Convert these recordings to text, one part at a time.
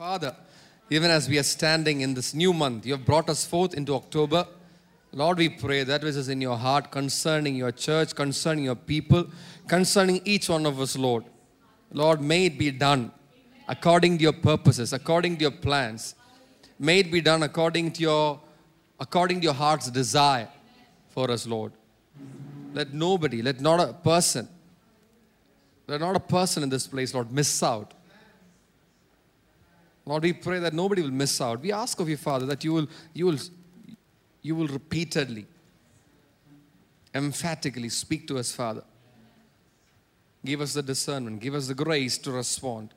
Father, even as we are standing in this new month, you have brought us forth into October. Lord, we pray that which is in your heart concerning your church, concerning your people, concerning each one of us, Lord. Lord, may it be done according to your purposes, according to your plans. May it be done according to your according to your heart's desire for us, Lord. Let nobody, let not a person, let not a person in this place, Lord, miss out. Lord, we pray that nobody will miss out. We ask of you, Father, that you will, you will, you will repeatedly, emphatically speak to us, Father. Give us the discernment, give us the grace to respond.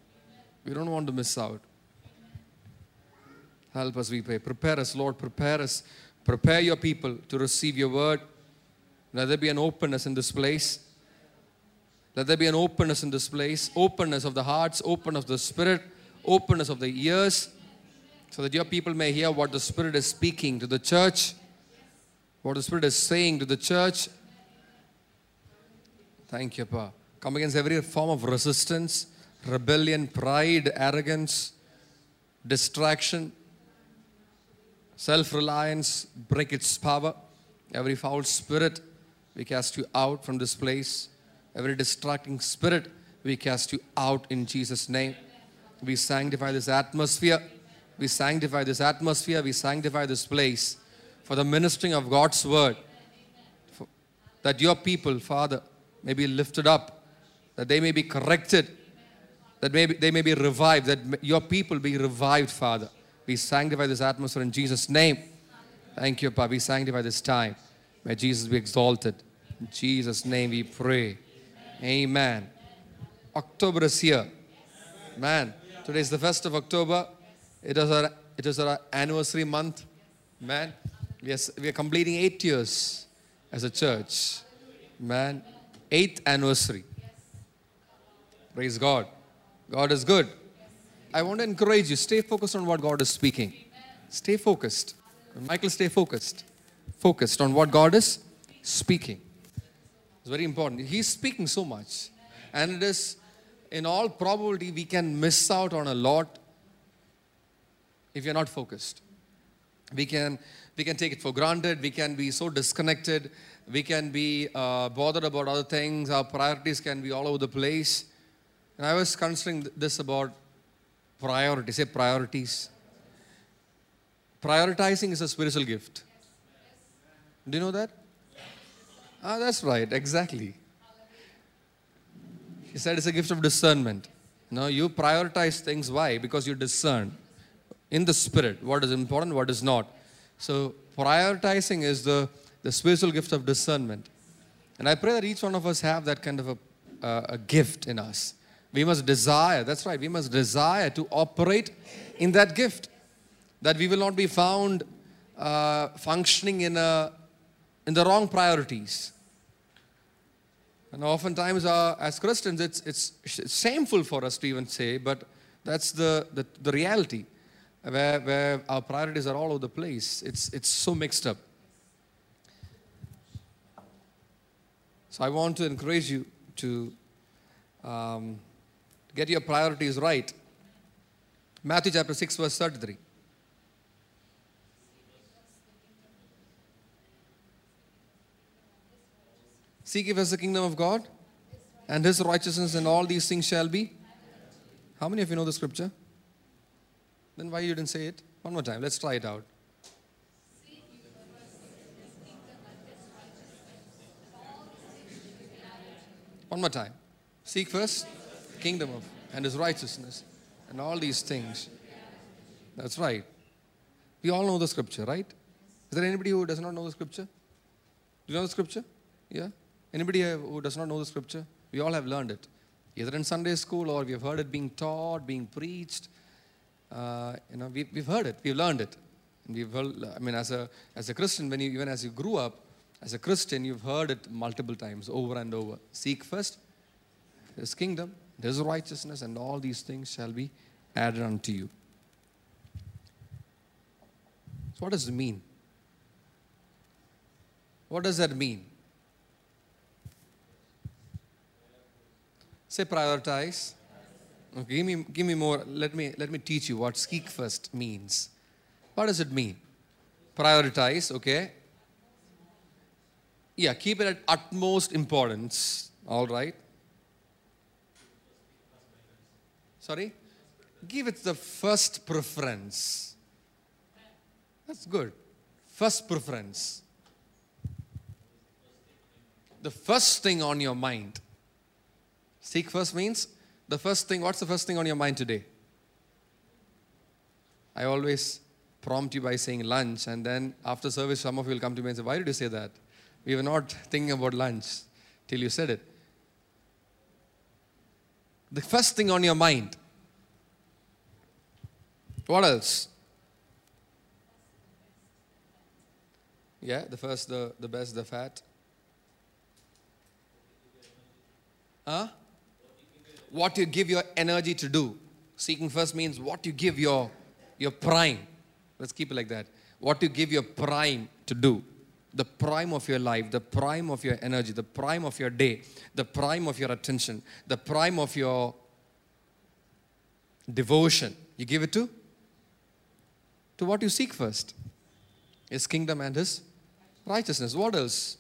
We don't want to miss out. Help us, we pray. Prepare us, Lord. Prepare us. Prepare your people to receive your word. Let there be an openness in this place. Let there be an openness in this place. Openness of the hearts, openness of the spirit, openness of the ears, so that your people may hear what the Spirit is speaking to the church, what the Spirit is saying to the church. Thank you, Pa. Come against every form of resistance, rebellion, pride, arrogance, distraction, self reliance, break its power. Every foul spirit, we cast you out from this place. Every distracting spirit, we cast you out in Jesus' name. We sanctify this atmosphere. We sanctify this atmosphere. We sanctify this place for the ministering of God's word. For- that your people, Father, may be lifted up, that they may be corrected, that may be, they may be revived, that your people be revived, Father. We sanctify this atmosphere in Jesus' name. Thank you, Papa. We sanctify this time. May Jesus be exalted. In Jesus' name we pray. Amen. October is here. Man, today is the 1st of October. It is our, it is our anniversary month. Man, we are, we are completing eight years as a church. Man, eighth anniversary. Praise God. God is good. I want to encourage you, stay focused on what God is speaking. Stay focused. Michael, stay focused. Focused on what God is speaking. It's very important. He's speaking so much. And it is, in all probability, we can miss out on a lot if you're not focused. We can, we can take it for granted. We can be so disconnected. We can be uh, bothered about other things. Our priorities can be all over the place. And I was considering th- this about priorities. Say priorities. Prioritizing is a spiritual gift. Do you know that? Ah, that's right, exactly. He said it's a gift of discernment. No, you prioritize things. Why? Because you discern in the spirit what is important, what is not. So prioritizing is the, the spiritual gift of discernment. And I pray that each one of us have that kind of a, uh, a gift in us. We must desire, that's right, we must desire to operate in that gift. That we will not be found uh, functioning in, a, in the wrong priorities. And oftentimes, uh, as Christians, it's, it's shameful for us to even say, but that's the, the, the reality where, where our priorities are all over the place. It's, it's so mixed up. So I want to encourage you to um, get your priorities right. Matthew chapter 6, verse 33. Seek first the kingdom of God and his righteousness, and all these things shall be. How many of you know the scripture? Then why you didn't say it? One more time. Let's try it out. One more time. Seek first kingdom of and his righteousness and all these things. That's right. We all know the scripture, right? Is there anybody who does not know the scripture? Do you know the scripture? Yeah? Anybody who does not know the scripture? We all have learned it. Either in Sunday school or we have heard it being taught, being preached. Uh, you know, we, we've heard it, we've learned it. And we've I mean, as a, as a Christian, when you, even as you grew up, as a Christian, you've heard it multiple times, over and over. Seek first his kingdom, his righteousness, and all these things shall be added unto you. So, what does it mean? What does that mean? Say prioritize. Okay, give me, give me more. Let me, let me teach you what seek first means. What does it mean? Prioritize, okay? Yeah, keep it at utmost importance. All right. Sorry? Give it the first preference. That's good. First preference. The first thing on your mind. Seek first means the first thing, what's the first thing on your mind today? I always prompt you by saying lunch, and then after service, some of you will come to me and say, Why did you say that? We were not thinking about lunch till you said it. The first thing on your mind. What else? Yeah, the first, the, the best, the fat. Huh? What you give your energy to do. Seeking first means what you give your, your prime. Let's keep it like that. What you give your prime to do. The prime of your life, the prime of your energy, the prime of your day, the prime of your attention, the prime of your devotion. You give it to? To what you seek first. His kingdom and His righteousness. What else?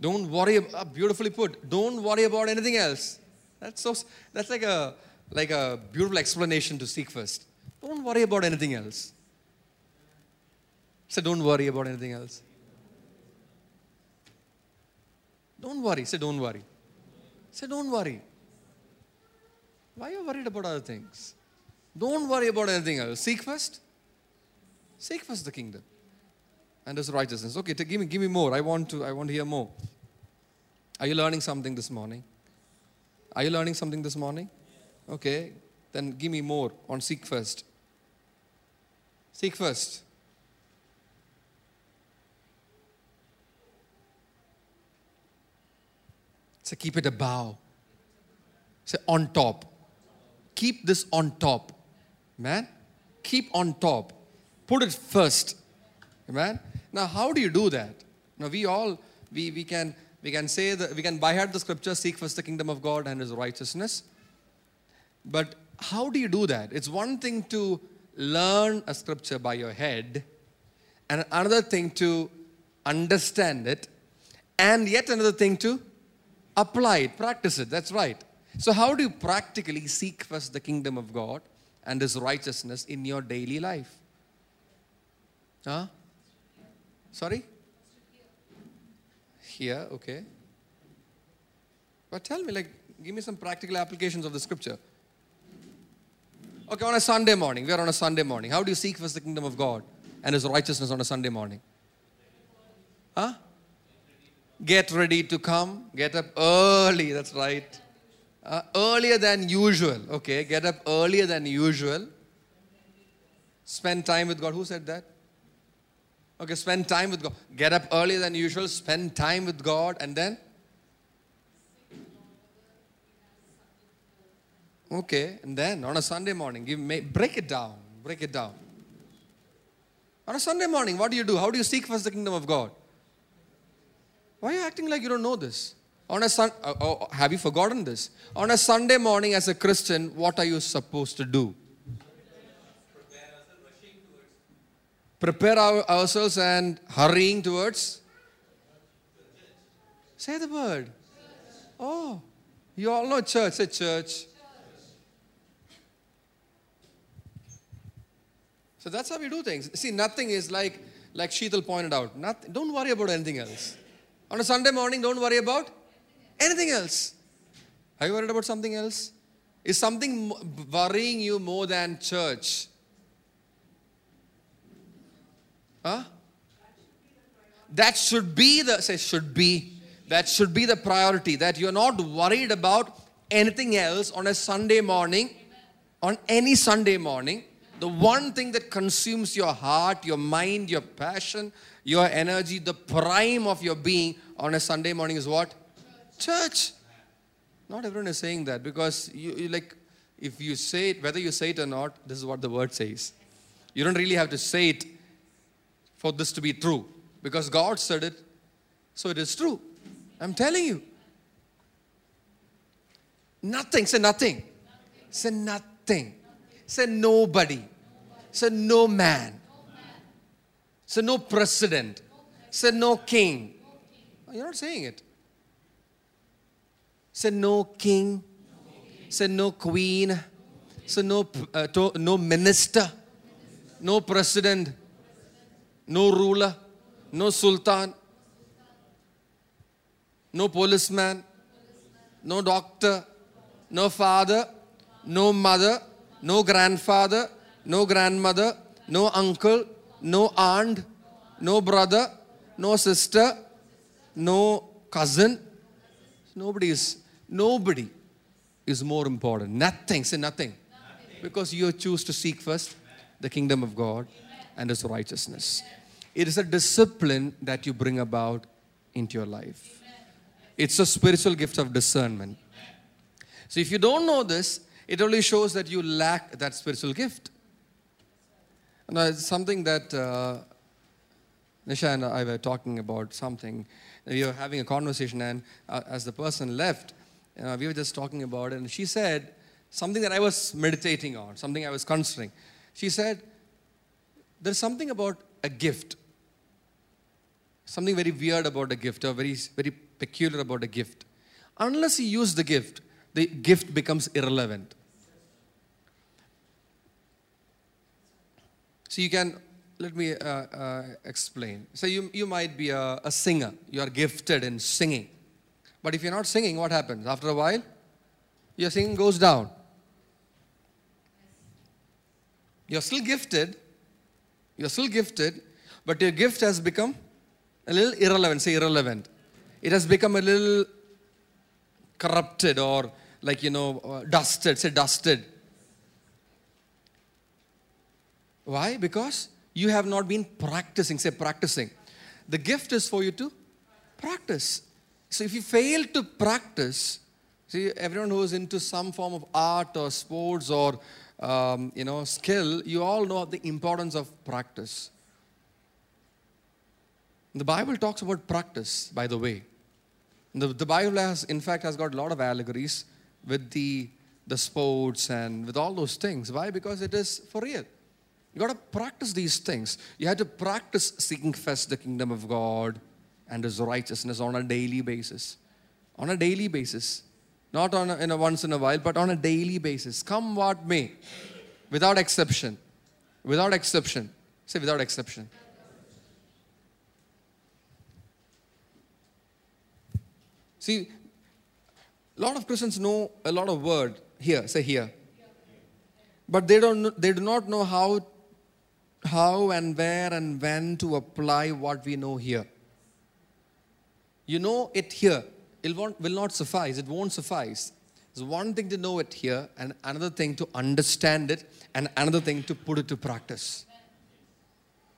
Don't worry. About, uh, beautifully put. Don't worry about anything else. That's so. That's like a like a beautiful explanation to seek first. Don't worry about anything else. Say, don't worry about anything else. Don't worry. Say, don't worry. Say, don't worry. Why are you worried about other things? Don't worry about anything else. Seek first. Seek first the kingdom and his righteousness. Okay, give me, give me more. I want to, I want to hear more. Are you learning something this morning? Are you learning something this morning? Okay, then give me more on seek first. Seek first. So keep it above. Say on top. Keep this on top. Man, keep on top. Put it first. Amen. Now, how do you do that? Now, we all we, we can we can say that we can buy heart the scripture, seek first the kingdom of God and his righteousness. But how do you do that? It's one thing to learn a scripture by your head, and another thing to understand it, and yet another thing to apply it, practice it. That's right. So, how do you practically seek first the kingdom of God and his righteousness in your daily life? Huh? Sorry? Here, okay. But tell me, like, give me some practical applications of the scripture. Okay, on a Sunday morning, we are on a Sunday morning. How do you seek first the kingdom of God and His righteousness on a Sunday morning? Huh? Get ready to come. Get up early, that's right. Uh, earlier than usual. Okay, get up earlier than usual. Spend time with God. Who said that? Okay, spend time with God. Get up earlier than usual, spend time with God, and then? Okay, and then on a Sunday morning, give me, break it down. Break it down. On a Sunday morning, what do you do? How do you seek first the kingdom of God? Why are you acting like you don't know this? On a sun, oh, oh, have you forgotten this? On a Sunday morning, as a Christian, what are you supposed to do? Prepare our, ourselves and hurrying towards? Say the word. Oh, you all know church. Say church. So that's how we do things. See, nothing is like like Sheetal pointed out. Nothing, don't worry about anything else. On a Sunday morning, don't worry about anything else. Are you worried about something else? Is something worrying you more than church? Huh? That should be the, say, should be. That should be the priority. That you're not worried about anything else on a Sunday morning, on any Sunday morning. The one thing that consumes your heart, your mind, your passion, your energy, the prime of your being on a Sunday morning is what? Church. Not everyone is saying that because you, you like, if you say it, whether you say it or not, this is what the word says. You don't really have to say it for this to be true because God said it, so it is true. I'm telling you. Nothing. Say nothing. Say nothing. Say nobody. Say no man. Say no president. Say no king. You're not saying it. Say no king. Say no queen. Say no, uh, to, no minister. No president. No ruler. No sultan. No policeman. No doctor. No father. No mother. No grandfather. No grandmother. No uncle. No aunt. No brother. No sister. No cousin. Nobody is, nobody is more important. Nothing. Say nothing. Because you choose to seek first the kingdom of God and his righteousness. It is a discipline that you bring about into your life. It's a spiritual gift of discernment. So if you don't know this, it only shows that you lack that spiritual gift. And it's something that uh, Nisha and I were talking about something. We were having a conversation, and uh, as the person left, uh, we were just talking about it, and she said something that I was meditating on, something I was considering. She said, There's something about a gift, something very weird about a gift, or very, very peculiar about a gift. Unless you use the gift, the gift becomes irrelevant. So you can, let me uh, uh, explain. So you, you might be a, a singer, you are gifted in singing. But if you're not singing, what happens? After a while, your singing goes down. You're still gifted, you're still gifted, but your gift has become a little irrelevant. Say irrelevant. It has become a little corrupted or like, you know, uh, dusted. Say dusted. Why? Because you have not been practicing. Say practicing. The gift is for you to practice. So if you fail to practice, see, everyone who is into some form of art or sports or um, you know skill, you all know the importance of practice. The Bible talks about practice, by the way. The, the Bible has, in fact, has got a lot of allegories with the, the sports and with all those things. Why? Because it is for real. You got to practice these things. You have to practice seeking first the kingdom of God and His righteousness on a daily basis. On a daily basis. Not on a, in a once in a while, but on a daily basis. Come what may. Without exception. Without exception. Say without exception. See, a lot of Christians know a lot of word here, say here. But they don't they do not know how how and where and when to apply what we know here. You know it here. It won't, will not suffice. It won't suffice. It's one thing to know it here, and another thing to understand it, and another thing to put it to practice.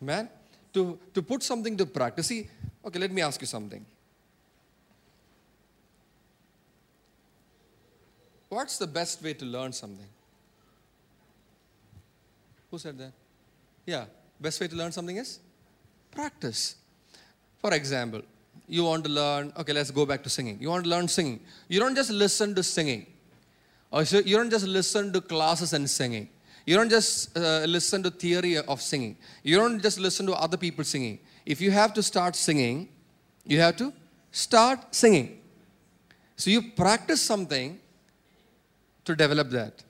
Man, to, to put something to practice. See, okay, let me ask you something. What's the best way to learn something? Who said that? Yeah, best way to learn something is practice. For example, you want to learn, okay, let's go back to singing. You want to learn singing. You don't just listen to singing, or so you don't just listen to classes and singing. You don't just uh, listen to theory of singing. You don't just listen to other people singing. If you have to start singing, you have to start singing. So you practice something to develop that.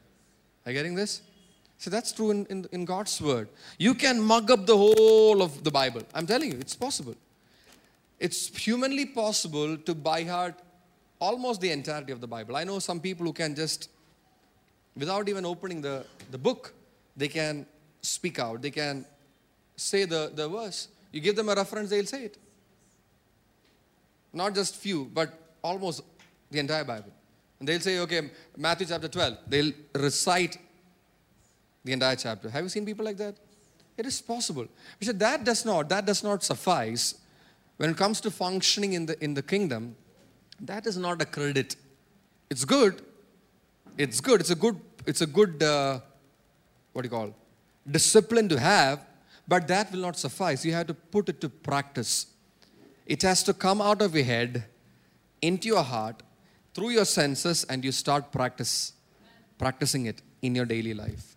Are you getting this? So that's true in, in, in, God's word. You can mug up the whole of the Bible. I'm telling you, it's possible. It's humanly possible to by heart almost the entirety of the Bible. I know some people who can just, without even opening the, the book, they can speak out. They can say the, the verse. You give them a reference, they'll say it. Not just few, but almost the entire Bible. And they'll say, okay, Matthew chapter 12. They'll recite the entire chapter. Have you seen people like that? It is possible. But that does not, that does not suffice. When it comes to functioning in the in the kingdom, that is not a credit. It's good. It's good. It's a good, it's a good uh, what do you call? Discipline to have, but that will not suffice. You have to put it to practice. It has to come out of your head, into your heart, through your senses and you start practice practicing it in your daily life.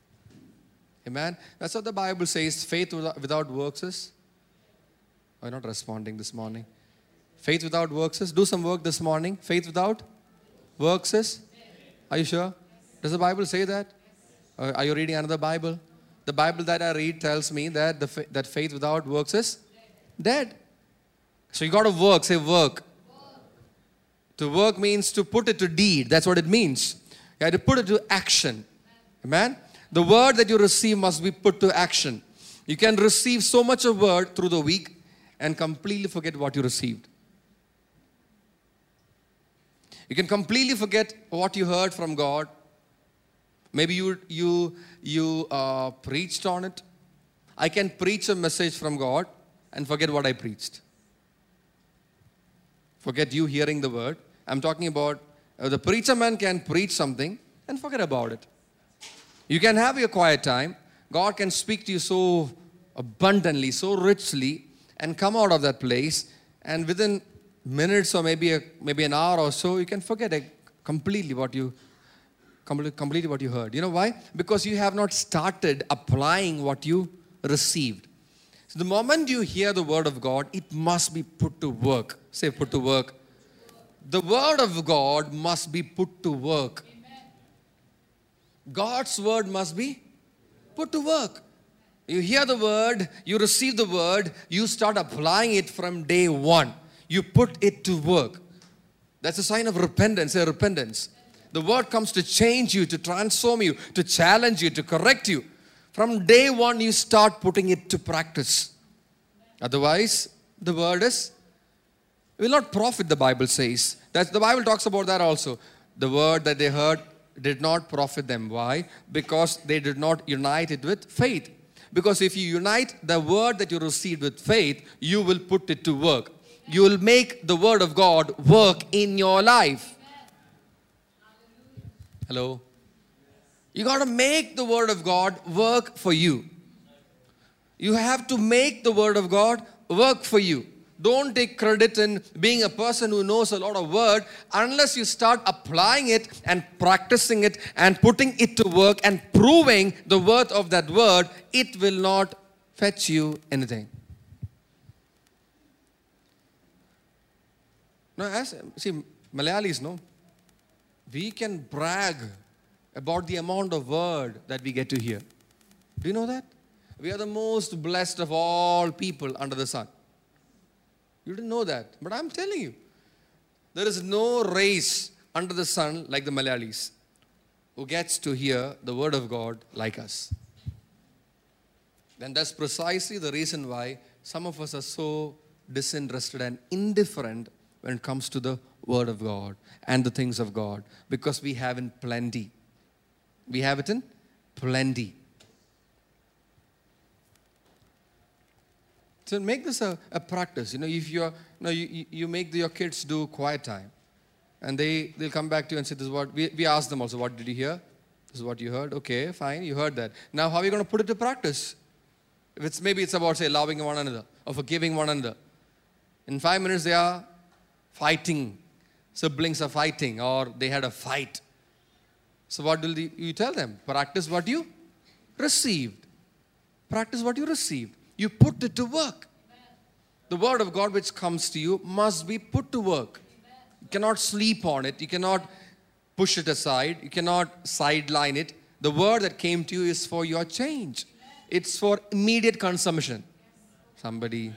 Amen. That's what the Bible says. Faith without, without works is. Why not responding this morning? Faith without works is. Do some work this morning. Faith without works is. Are you sure? Does the Bible say that? Are you reading another Bible? The Bible that I read tells me that the that faith without works is dead. So you got to work. Say work. To work means to put it to deed. That's what it means. You have to put it to action. Amen. The word that you receive must be put to action. You can receive so much of word through the week and completely forget what you received. You can completely forget what you heard from God. Maybe you you you uh, preached on it. I can preach a message from God and forget what I preached. Forget you hearing the word. I'm talking about uh, the preacher man can preach something and forget about it. You can have your quiet time. God can speak to you so abundantly, so richly, and come out of that place. And within minutes or maybe a, maybe an hour or so, you can forget completely what you completely, completely what you heard. You know why? Because you have not started applying what you received. So the moment you hear the word of God, it must be put to work. Say, put to work. The word of God must be put to work. God's word must be put to work. You hear the word, you receive the word, you start applying it from day one. You put it to work. That's a sign of repentance, a repentance. The word comes to change you, to transform you, to challenge you, to correct you. From day one, you start putting it to practice. Otherwise, the word is will not profit, the Bible says. That's the Bible talks about that also. The word that they heard did not profit them. Why? Because they did not unite it with faith. Because if you unite the word that you received with faith, you will put it to work. You will make the word of God work in your life. Hello? You got to make the word of God work for you. You have to make the word of God work for you. Don't take credit in being a person who knows a lot of word unless you start applying it and practicing it and putting it to work and proving the worth of that word, it will not fetch you anything. Now, as see, Malayalis, no, we can brag about the amount of word that we get to hear. Do you know that? We are the most blessed of all people under the sun. You didn't know that, but I'm telling you, there is no race under the sun like the Malayalis who gets to hear the word of God like us. And that's precisely the reason why some of us are so disinterested and indifferent when it comes to the word of God and the things of God because we have in plenty. We have it in plenty. So make this a, a practice. You know, if you're, you, know, you, you make your kids do quiet time and they, they'll come back to you and say, this is what, we, we ask them also, what did you hear? This is what you heard. Okay, fine, you heard that. Now, how are you going to put it to practice? If it's, maybe it's about, say, loving one another or forgiving one another. In five minutes, they are fighting. Siblings are fighting or they had a fight. So, what will you tell them? Practice what you received. Practice what you received. You put it to work. The word of God which comes to you must be put to work. You cannot sleep on it. You cannot push it aside. You cannot sideline it. The word that came to you is for your change. It's for immediate consumption. Somebody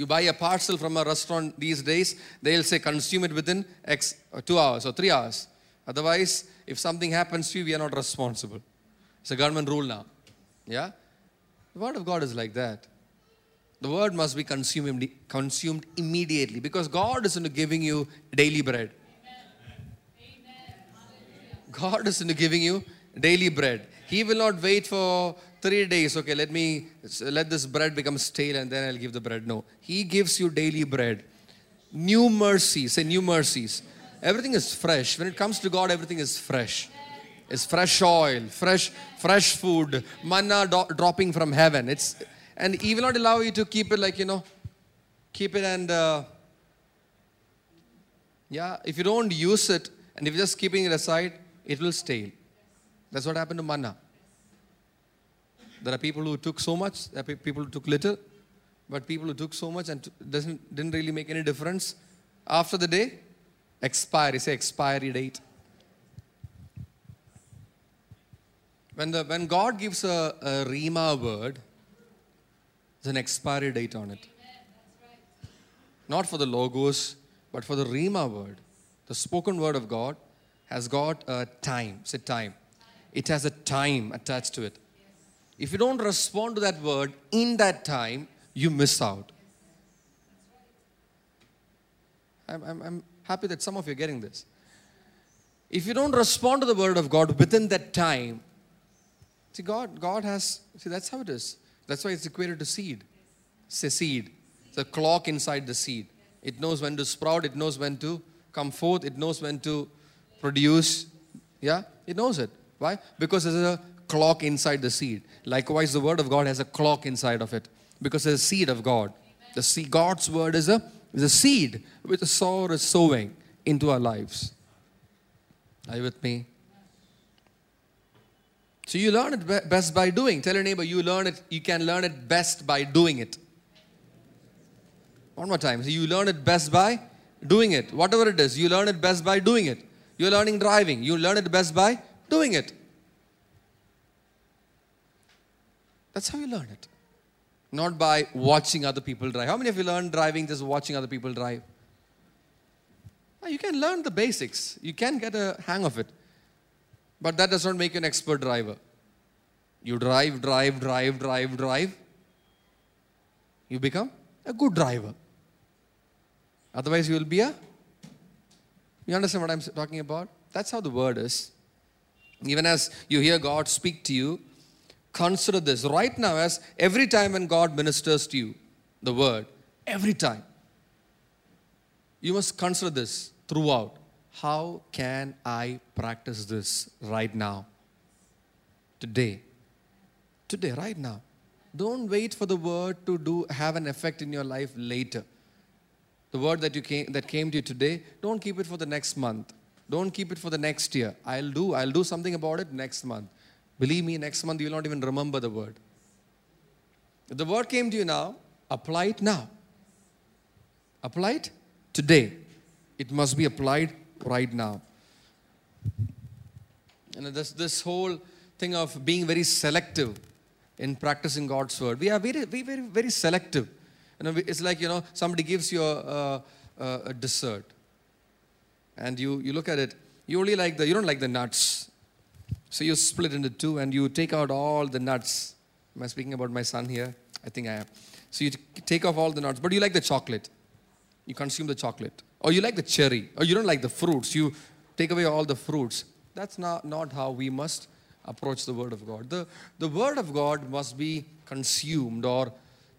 you buy a parcel from a restaurant these days, they'll say consume it within X or two hours or three hours. Otherwise, if something happens to you, we are not responsible. It's a government rule now. Yeah? The word of God is like that. The word must be consumed, consumed immediately because God is into giving you daily bread. God is into giving you daily bread. He will not wait for three days. Okay, let me let this bread become stale and then I'll give the bread. No, He gives you daily bread. New mercies, say new mercies. Everything is fresh. When it comes to God, everything is fresh. It's fresh oil, fresh, fresh food, manna do- dropping from heaven. It's and He will not allow you to keep it like you know, keep it and uh, Yeah, if you don't use it and if you're just keeping it aside, it will stale. That's what happened to manna. There are people who took so much, there are people who took little, but people who took so much and t- doesn't didn't really make any difference. After the day, expiry, say expiry date. When, the, when God gives a, a Rhema word, there's an expiry date on it. Not for the logos, but for the Rhema word. The spoken word of God has got a time. Say time. It has a time attached to it. If you don't respond to that word in that time, you miss out. I'm, I'm, I'm happy that some of you are getting this. If you don't respond to the word of God within that time, see, God, God has, see, that's how it is. That's why it's equated to seed. Say seed. It's a clock inside the seed. It knows when to sprout, it knows when to come forth, it knows when to produce. Yeah, it knows it. Why? Because there's a clock inside the seed. Likewise, the word of God has a clock inside of it because there's a seed of God. The seed, God's word is a, is a seed which the sower is sowing into our lives. Are you with me? So you learn it be- best by doing. Tell your neighbor, you learn it, you can learn it best by doing it. One more time. So you learn it best by doing it. Whatever it is, you learn it best by doing it. You're learning driving. You learn it best by doing it. That's how you learn it. Not by watching other people drive. How many of you learn driving just watching other people drive? Ah, You can learn the basics. You can get a hang of it. But that does not make you an expert driver. You drive, drive, drive, drive, drive. You become a good driver. Otherwise, you will be a. You understand what I'm talking about? That's how the word is. Even as you hear God speak to you, consider this right now as every time when God ministers to you, the word, every time, you must consider this throughout. How can I practice this right now? Today. Today, right now. Don't wait for the word to do have an effect in your life later. The word that you came that came to you today, don't keep it for the next month. Don't keep it for the next year. I'll do I'll do something about it next month. Believe me, next month you will not even remember the word. If the word came to you now, apply it now. Apply it today. It must be applied right now. And this, this whole thing of being very selective in practicing God's word, we are very, very, very, very selective. You know, it's like, you know, somebody gives you a, a, a dessert and you, you look at it, you only like the, you don't like the nuts. So you split into two and you take out all the nuts. Am I speaking about my son here? I think I am. So you take off all the nuts, but you like the chocolate. You consume the chocolate. Or you like the cherry. Or you don't like the fruits. You take away all the fruits. That's not, not how we must approach the Word of God. The, the Word of God must be consumed or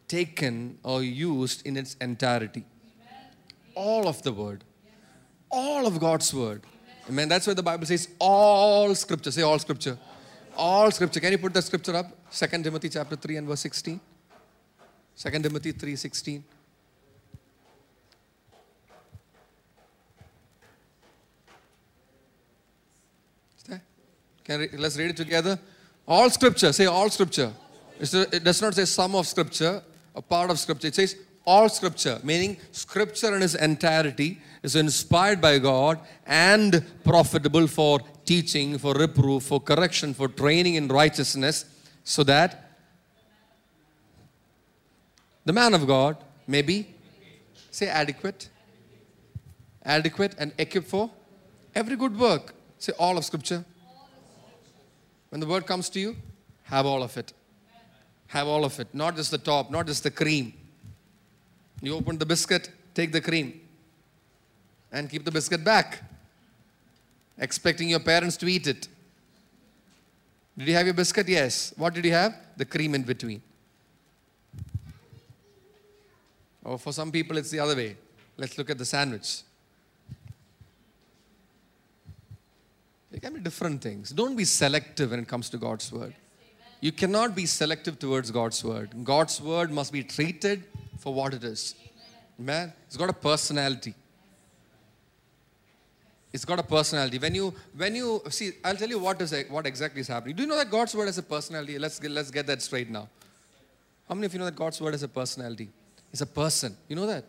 taken or used in its entirety. All of the Word. All of God's Word. Amen. That's why the Bible says all scripture. Say all scripture. All scripture. Can you put the scripture up? 2 Timothy chapter 3 and verse 16. 2 Timothy 3 16. Can re- let's read it together. All scripture. Say all scripture. A- It does not say some of scripture, a part of scripture. It says all scripture, meaning scripture in its entirety is inspired by God and profitable for teaching, for reproof, for correction, for training in righteousness, so that the man of God may be, say, adequate, adequate and equipped for every good work. Say, all of Scripture. When the word comes to you, have all of it. Have all of it. Not just the top, not just the cream. You open the biscuit, take the cream, and keep the biscuit back, expecting your parents to eat it. Did you have your biscuit? Yes. What did you have? The cream in between. Or for some people, it's the other way. Let's look at the sandwich. There can be different things. Don't be selective when it comes to God's word. You cannot be selective towards God's word. God's word must be treated for what it is. Man, it's got a personality. It's got a personality. When you, when you see, I'll tell you what is what exactly is happening. Do you know that God's word has a personality? Let's get, let's get that straight now. How many of you know that God's word has a personality? It's a person. You know that?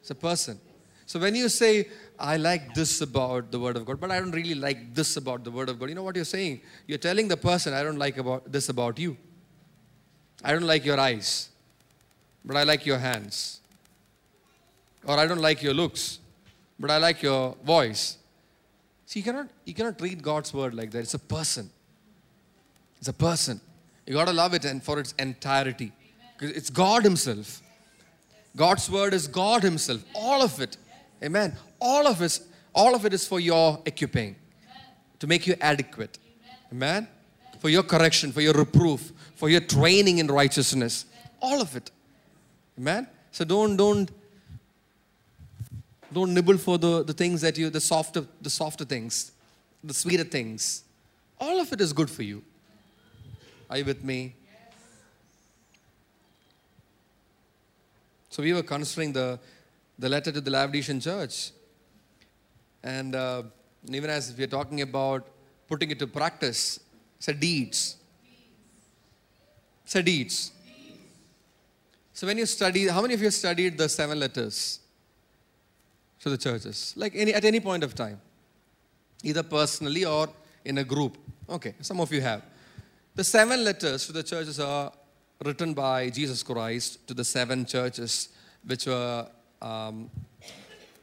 It's a person. So when you say, I like this about the word of God, but I don't really like this about the word of God, you know what you're saying? You're telling the person, I don't like about this about you. I don't like your eyes, but I like your hands. Or I don't like your looks, but I like your voice. See, you cannot, you cannot treat God's word like that. It's a person. It's a person. You got to love it and for its entirety. Because it's God Himself. God's word is God Himself. All of it. Amen. All of it, all of it is for your equipping, to make you adequate. Amen. For your correction, for your reproof, for your training in righteousness. All of it. Amen. So don't don't don't nibble for the, the things that you, the softer, the softer things, the sweeter things. All of it is good for you. Are you with me? So we were considering the, the letter to the Laodicean church. And uh, even as we're talking about putting it to practice, it's a deeds. It's a deeds. So when you study, how many of you studied the seven letters? to the churches, like any, at any point of time, either personally or in a group. Okay, some of you have. The seven letters to the churches are written by Jesus Christ to the seven churches which were um,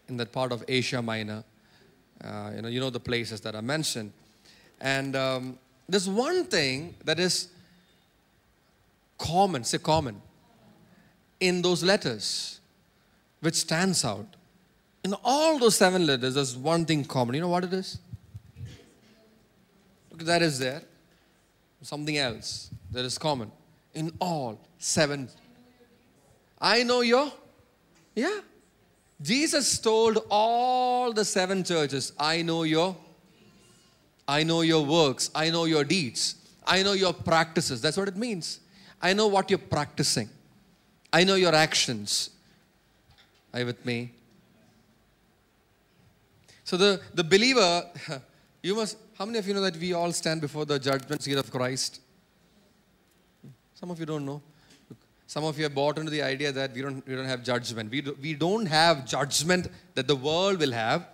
in that part of Asia Minor. Uh, you know, you know the places that are mentioned. And um, there's one thing that is common, say common, in those letters, which stands out. In all those seven letters, there's one thing common. You know what it is? Look, that is there. Something else that is common in all seven. I know your, yeah. Jesus told all the seven churches, I know your, I know your works, I know your deeds, I know your practices. That's what it means. I know what you're practicing. I know your actions. Are you with me? So the, the believer, you must, how many of you know that we all stand before the judgment seat of Christ? Some of you don't know. Some of you have bought into the idea that we don't, we don't have judgment. We, do, we don't have judgment that the world will have,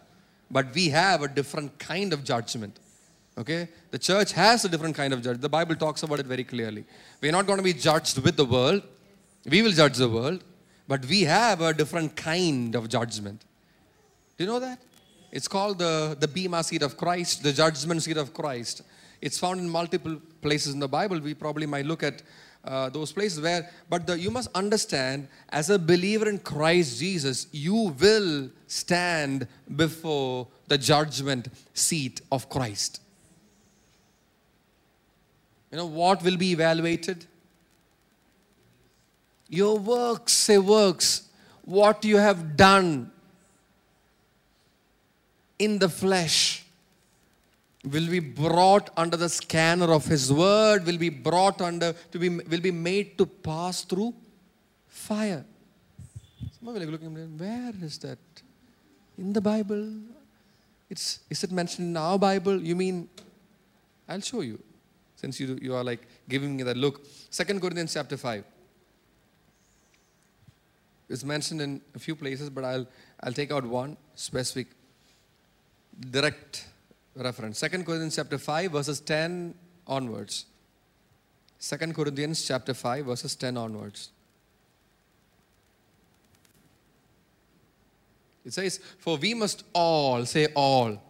but we have a different kind of judgment. Okay? The church has a different kind of judgment. The Bible talks about it very clearly. We're not going to be judged with the world. We will judge the world, but we have a different kind of judgment. Do you know that? It's called the, the Bema seat of Christ, the judgment seat of Christ. It's found in multiple places in the Bible. We probably might look at uh, those places where, but the, you must understand, as a believer in Christ Jesus, you will stand before the judgment seat of Christ. You know what will be evaluated? Your works, say works, what you have done in the flesh will be brought under the scanner of his word will be brought under to be will be made to pass through fire. Are looking where is that? In the bible? It's is it mentioned in our bible? You mean i'll show you since you you are like giving me that look. Second corinthians chapter 5 it's mentioned in a few places but i'll i'll take out one specific direct reference. 2 Corinthians chapter 5 verses 10 onwards. 2 Corinthians chapter 5 verses 10 onwards. It says, For we must all, say all.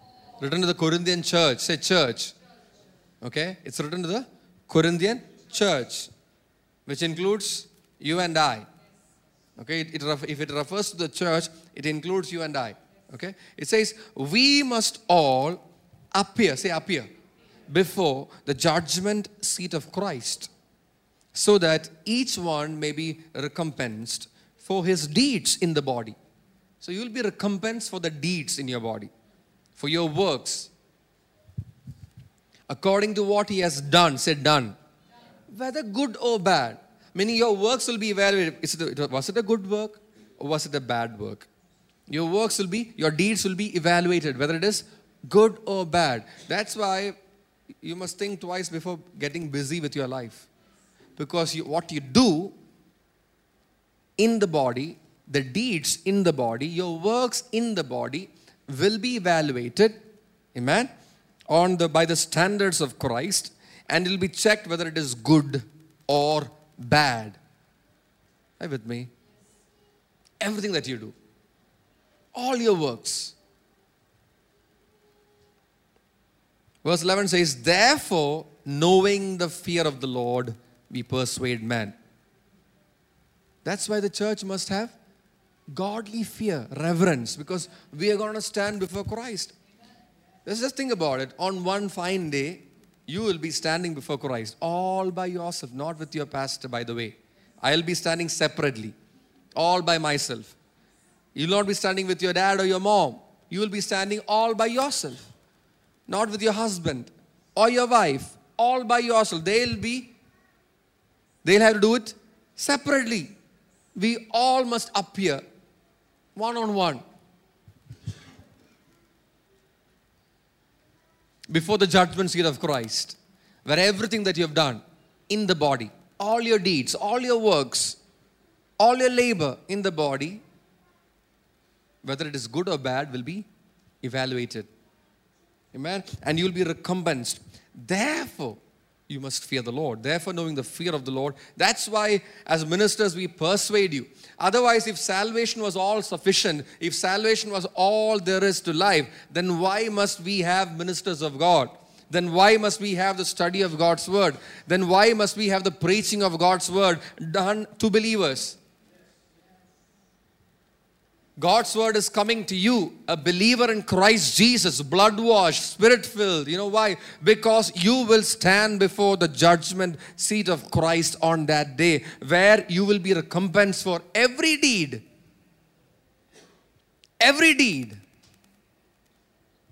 Written to the Corinthian church, say church. Okay? It's written to the Corinthian church, which includes you and I. Okay? It, it, if it refers to the church, it includes you and I. Okay? It says, we must all appear, say appear, before the judgment seat of Christ, so that each one may be recompensed for his deeds in the body. So you will be recompensed for the deeds in your body, for your works, according to what he has done, said done, whether good or bad. Meaning your works will be evaluated. It was it a good work or was it a bad work? Your works will be, your deeds will be evaluated, whether it is good or bad. That's why you must think twice before getting busy with your life. Because you, what you do in the body, the deeds in the body, your works in the body will be evaluated, amen, on the by the standards of Christ, and it will be checked whether it is good or bad. Are with me? Everything that you do, all your works. Verse 11 says, Therefore, knowing the fear of the Lord, we persuade men. That's why the church must have godly fear, reverence, because we are going to stand before Christ. Let's just think about it. On one fine day, you will be standing before Christ all by yourself, not with your pastor, by the way. I'll be standing separately, all by myself. You'll not be standing with your dad or your mom. You will be standing all by yourself, not with your husband or your wife, all by yourself. They'll be, they'll have to do it separately. We all must appear one on one before the judgment seat of Christ, where everything that you have done in the body, all your deeds, all your works, all your labor in the body, whether it is good or bad, will be evaluated. Amen. And you'll be recompensed. Therefore, you must fear the Lord. Therefore, knowing the fear of the Lord, that's why as ministers we persuade you. Otherwise, if salvation was all sufficient, if salvation was all there is to life, then why must we have ministers of God? Then why must we have the study of God's word? Then why must we have the preaching of God's word done to believers? God's word is coming to you, a believer in Christ Jesus, blood washed, spirit filled. You know why? Because you will stand before the judgment seat of Christ on that day, where you will be recompensed for every deed. Every deed.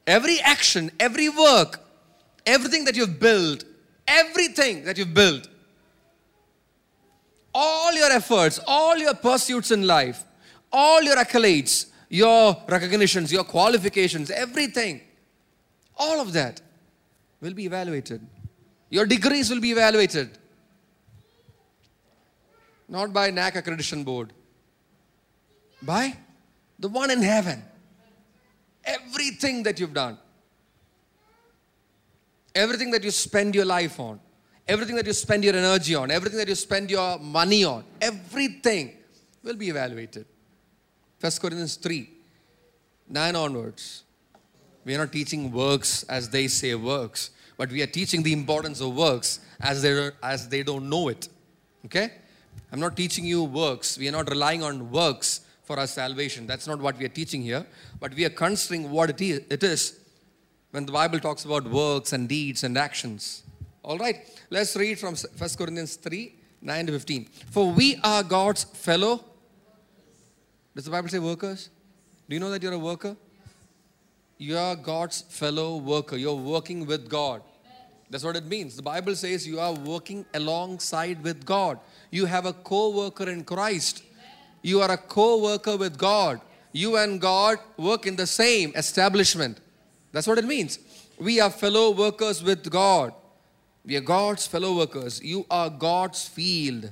Every action, every work, everything that you've built, everything that you've built, all your efforts, all your pursuits in life, all your accolades, your recognitions, your qualifications, everything, all of that will be evaluated. Your degrees will be evaluated. Not by NAAC accreditation board, by the one in heaven. Everything that you've done, everything that you spend your life on, everything that you spend your energy on, everything that you spend your money on, everything will be evaluated. 1 Corinthians 3 9 onwards. We are not teaching works as they say works, but we are teaching the importance of works as they, as they don't know it. Okay? I'm not teaching you works. We are not relying on works for our salvation. That's not what we are teaching here. But we are considering what it is, it is when the Bible talks about works and deeds and actions. All right, let's read from 1 Corinthians 3 9 to 15. For we are God's fellow does the Bible say workers? Do you know that you're a worker? You are God's fellow worker. You're working with God. That's what it means. The Bible says you are working alongside with God. You have a co worker in Christ. You are a co worker with God. You and God work in the same establishment. That's what it means. We are fellow workers with God. We are God's fellow workers. You are God's field,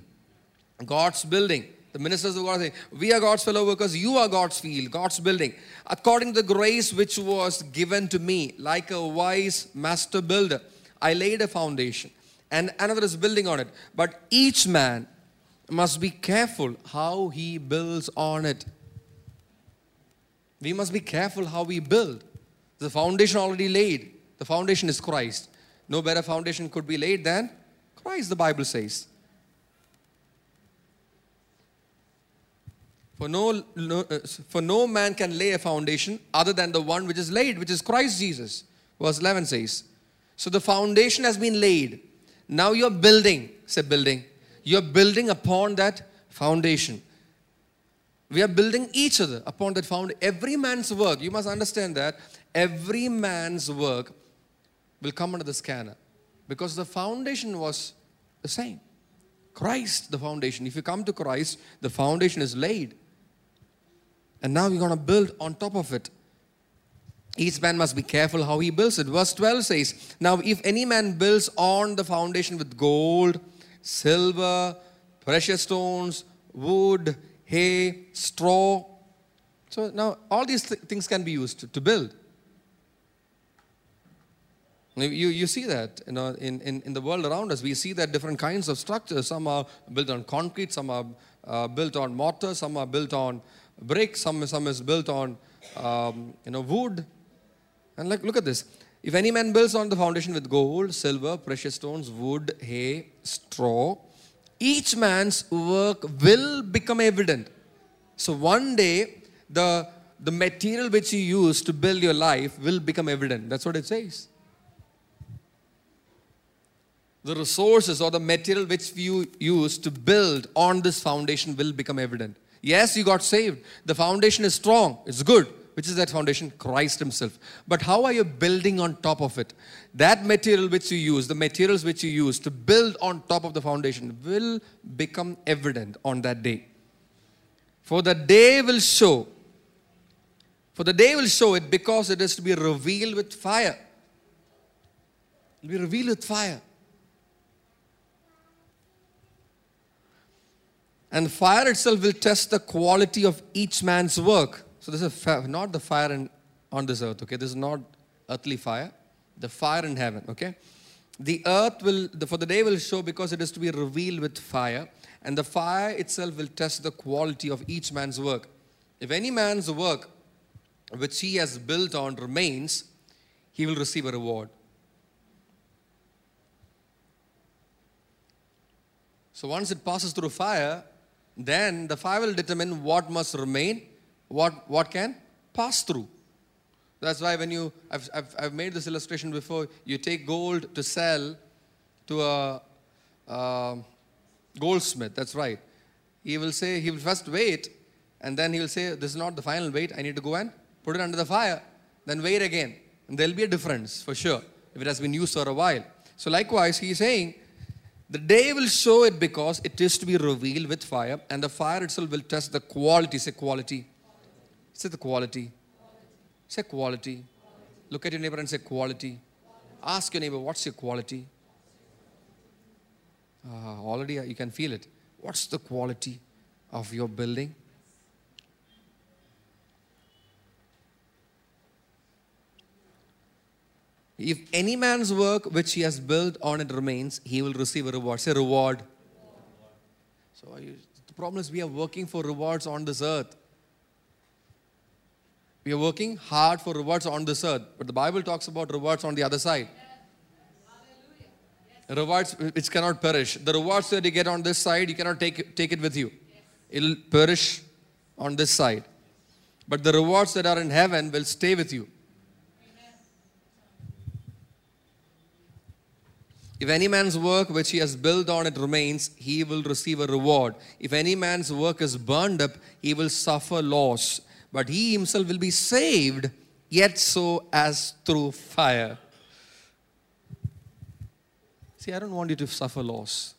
God's building. The ministers of God say, We are God's fellow workers, you are God's field, God's building. According to the grace which was given to me, like a wise master builder, I laid a foundation, and another is building on it. But each man must be careful how he builds on it. We must be careful how we build. The foundation already laid. The foundation is Christ. No better foundation could be laid than Christ, the Bible says. For no, no uh, for no man can lay a foundation other than the one which is laid, which is Christ Jesus. Verse 11 says. So the foundation has been laid. Now you're building, say building. You're building upon that foundation. We are building each other upon that foundation. Every man's work, you must understand that every man's work will come under the scanner because the foundation was the same. Christ, the foundation. If you come to Christ, the foundation is laid. And now we're going to build on top of it. Each man must be careful how he builds it. Verse 12 says, Now if any man builds on the foundation with gold, silver, precious stones, wood, hay, straw. So now all these th- things can be used to, to build. You, you see that you know, in, in, in the world around us. We see that different kinds of structures. Some are built on concrete, some are uh, built on mortar, some are built on brick, some, some is built on um, you know, wood. And like, look at this. If any man builds on the foundation with gold, silver, precious stones, wood, hay, straw, each man's work will become evident. So one day, the, the material which you use to build your life will become evident. That's what it says. The resources or the material which you use to build on this foundation will become evident. Yes, you got saved. The foundation is strong, it's good. Which is that foundation? Christ Himself. But how are you building on top of it? That material which you use, the materials which you use to build on top of the foundation will become evident on that day. For the day will show. For the day will show it because it is to be revealed with fire. It will be revealed with fire. And fire itself will test the quality of each man's work. So this is not the fire in, on this earth, okay? This is not earthly fire, the fire in heaven, okay? The earth will, the, for the day will show because it is to be revealed with fire, and the fire itself will test the quality of each man's work. If any man's work which he has built on remains, he will receive a reward. So once it passes through fire, then the fire will determine what must remain what, what can pass through. That's why when you, I've, I've, I've made this illustration before, you take gold to sell to a, goldsmith, that's right. He will say, he will first wait, and then he will say, this is not the final weight, I need to go and put it under the fire. Then wait again. And there'll be a difference for sure if it has been used for a while. So likewise, he is saying, the day will show it because it is to be revealed with fire, and the fire itself will test the quality, say quality Say the quality. Say quality. Look at your neighbor and say quality. Ask your neighbor, what's your quality? Uh, already you can feel it. What's the quality of your building? If any man's work which he has built on it remains, he will receive a reward. Say reward. So you, the problem is we are working for rewards on this earth. We are working hard for rewards on this earth, but the Bible talks about rewards on the other side. Rewards which cannot perish. The rewards that you get on this side, you cannot take, take it with you. It'll perish on this side. But the rewards that are in heaven will stay with you. If any man's work which he has built on it remains, he will receive a reward. If any man's work is burned up, he will suffer loss but he himself will be saved, yet so as through fire. See, I don't want you to suffer loss.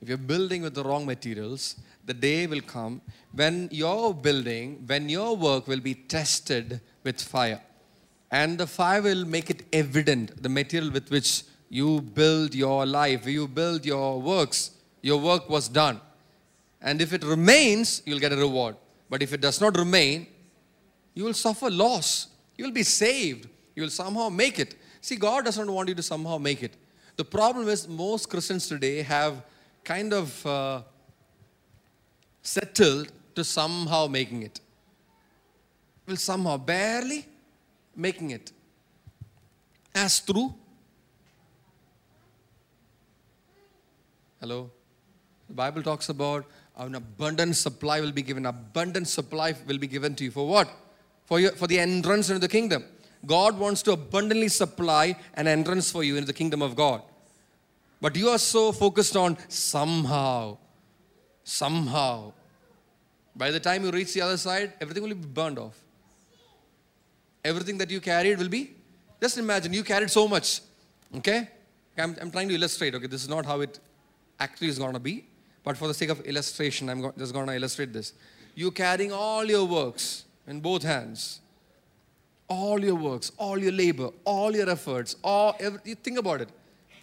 If you're building with the wrong materials, the day will come when your building, when your work will be tested with fire. And the fire will make it evident, the material with which you build your life, you build your works, your work was done. And if it remains, you'll get a reward. But if it does not remain, you will suffer loss. You will be saved. You will somehow make it. See, God doesn't want you to somehow make it. The problem is, most Christians today have kind of uh, settled to somehow making it. Will somehow, barely making it. As through. Hello? The Bible talks about an abundant supply will be given. Abundant supply will be given to you. For what? For, your, for the entrance into the kingdom. God wants to abundantly supply an entrance for you into the kingdom of God. But you are so focused on somehow, somehow. By the time you reach the other side, everything will be burned off. Everything that you carried will be, just imagine, you carried so much. Okay? I'm, I'm trying to illustrate, okay? This is not how it actually is going to be. But for the sake of illustration, I'm just going to illustrate this. You're carrying all your works in both hands. All your works, all your labor, all your efforts, all every, you think about it.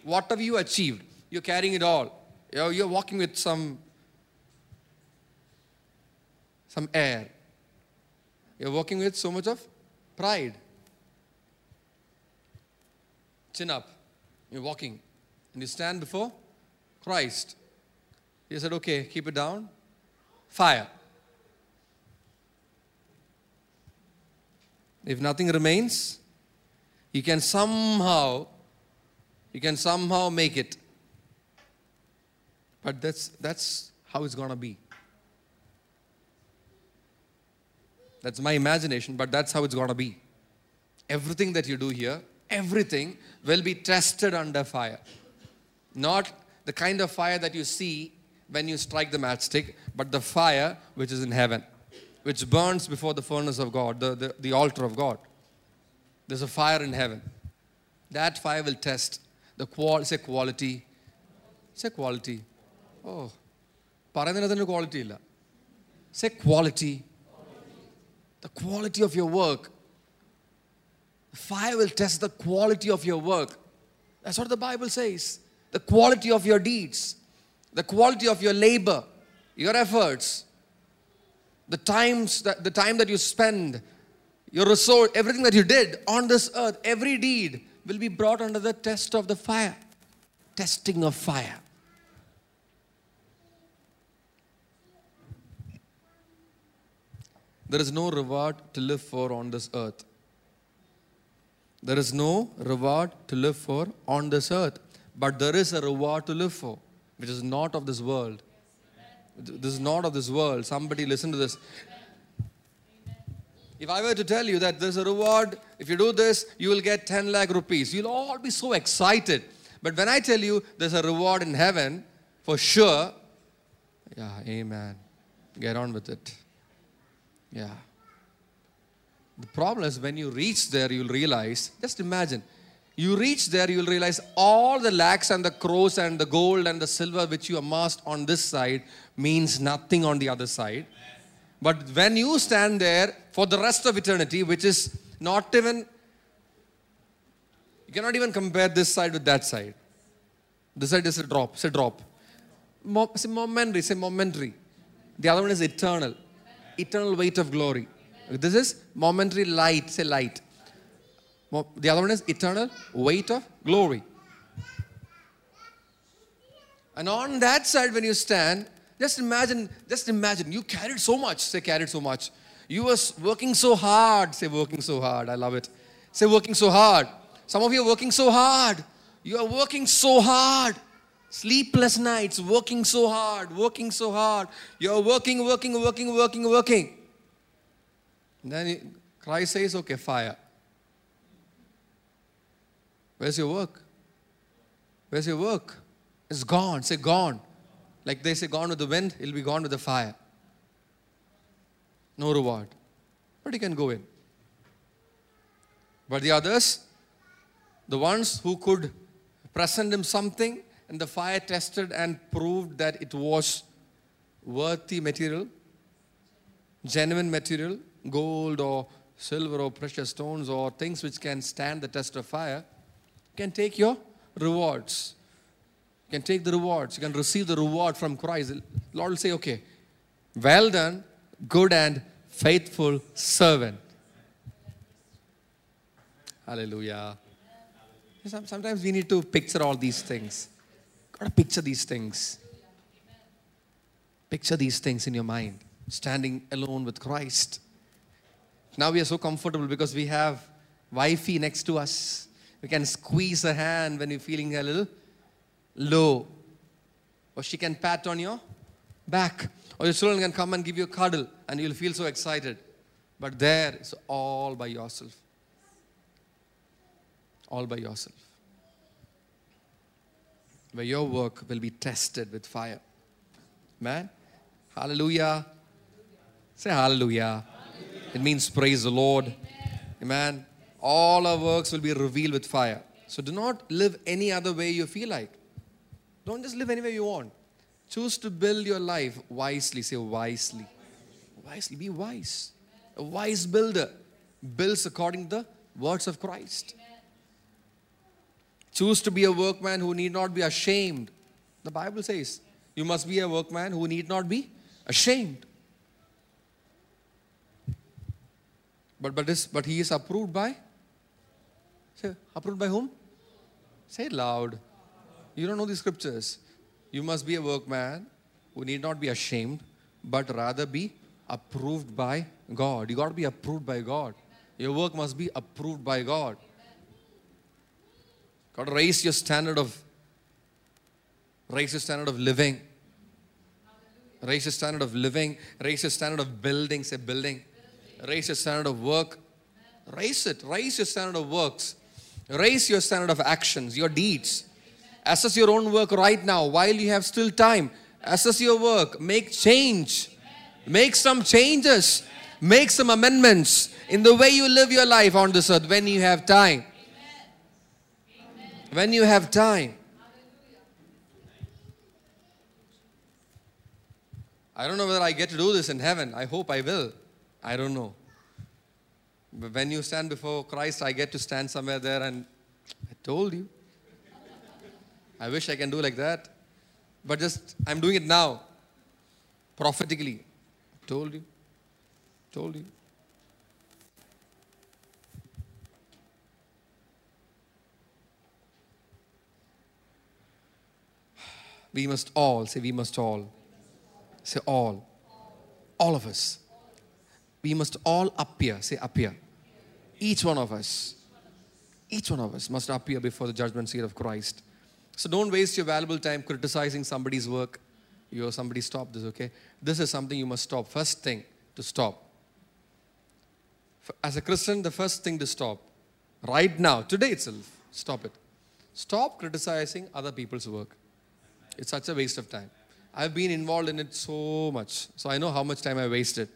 What have you achieved? You're carrying it all. You're, you're walking with some some air. You're walking with so much of pride. Chin up. You're walking. And you stand before Christ. He said, okay, keep it down. Fire. If nothing remains, you can somehow, you can somehow make it. But that's that's how it's gonna be. That's my imagination, but that's how it's gonna be. Everything that you do here, everything will be tested under fire. Not the kind of fire that you see when you strike the matchstick, but the fire which is in heaven, which burns before the furnace of God, the, the, the altar of God. There's a fire in heaven. That fire will test the qual say quality. Say quality. Oh. പറയുന്നതിന് quality ഇല്ല say quality the quality of your work. Fire will test the quality of your work. That's what the Bible says. The quality of your deeds, the quality of your labor, your efforts, the times that the time that you spend, your resource, everything that you did on this earth, every deed will be brought under the test of the fire. Testing of fire. There is no reward to live for on this earth. There is no reward to live for on this earth. But there is a reward to live for, which is not of this world. This is not of this world. Somebody listen to this. If I were to tell you that there's a reward, if you do this, you will get 10 lakh rupees, you'll all be so excited. But when I tell you there's a reward in heaven, for sure, yeah, amen. Get on with it. Yeah. The problem is when you reach there, you'll realize, just imagine, you reach there, you'll realize all the lakhs and the crores and the gold and the silver which you amassed on this side means nothing on the other side. But when you stand there for the rest of eternity, which is not even, you cannot even compare this side with that side. This side is a drop, say drop. Mo- say momentary, say momentary. The other one is eternal eternal weight of glory. This is momentary light, say light. The other one is eternal weight of glory. And on that side, when you stand, just imagine, just imagine, you carried so much, say carried so much. You were working so hard, say working so hard. I love it. Say working so hard. Some of you are working so hard. You are working so hard. Sleepless nights, working so hard, working so hard. You're working, working, working, working, working. Then Christ says, okay, fire. Where's your work? Where's your work? It's gone. Say gone. Like they say, gone with the wind, it'll be gone with the fire. No reward. But you can go in. But the others, the ones who could present him something, and the fire tested and proved that it was worthy material, genuine material, gold or silver or precious stones or things which can stand the test of fire, can take your rewards. You can take the rewards. You can receive the reward from Christ. Lord will say, okay, well done, good and faithful servant. Hallelujah. Sometimes we need to picture all these things. Got to picture these things. Picture these things in your mind, standing alone with Christ. Now we are so comfortable because we have wifey next to us. We can squeeze her hand when you're feeling a little low. Or she can pat on your back. Or your children can come and give you a cuddle and you'll feel so excited. But there it's all by yourself. All by yourself. Where your work will be tested with fire. Man, hallelujah. Say hallelujah. It means praise the Lord. Amen. All our works will be revealed with fire. So do not live any other way you feel like. Don't just live any way you want. Choose to build your life wisely. Say wisely. Wisely, be wise. A wise builder builds according to the words of Christ. Choose to be a workman who need not be ashamed. The Bible says you must be a workman who need not be ashamed. But but this but he is approved by approved by whom? Say it loud. You don't know the scriptures. You must be a workman who need not be ashamed, but rather be approved by God. You got to be approved by God. Your work must be approved by God. Got to raise your standard of raise your standard of living. Raise your standard of living. Raise your standard of building. Say building. Raise your standard of work. Raise it. Raise your standard of works. Raise your standard of actions, your deeds. Assess your own work right now while you have still time. Assess your work. Make change. Make some changes. Make some amendments in the way you live your life on this earth when you have time. When you have time. I don't know whether I get to do this in heaven. I hope I will. I don't know. When you stand before Christ, I get to stand somewhere there and I told you. I wish I can do like that. But just, I'm doing it now. Prophetically. Told you. Told you. We must all, say, we must all. Say, all. All of us. We must all appear. Say, appear. Each one of us. Each one of us must appear before the judgment seat of Christ. So don't waste your valuable time criticizing somebody's work. You somebody stop this, okay? This is something you must stop. First thing to stop. As a Christian, the first thing to stop, right now, today itself, stop it. Stop criticizing other people's work. It's such a waste of time. I've been involved in it so much, so I know how much time I wasted.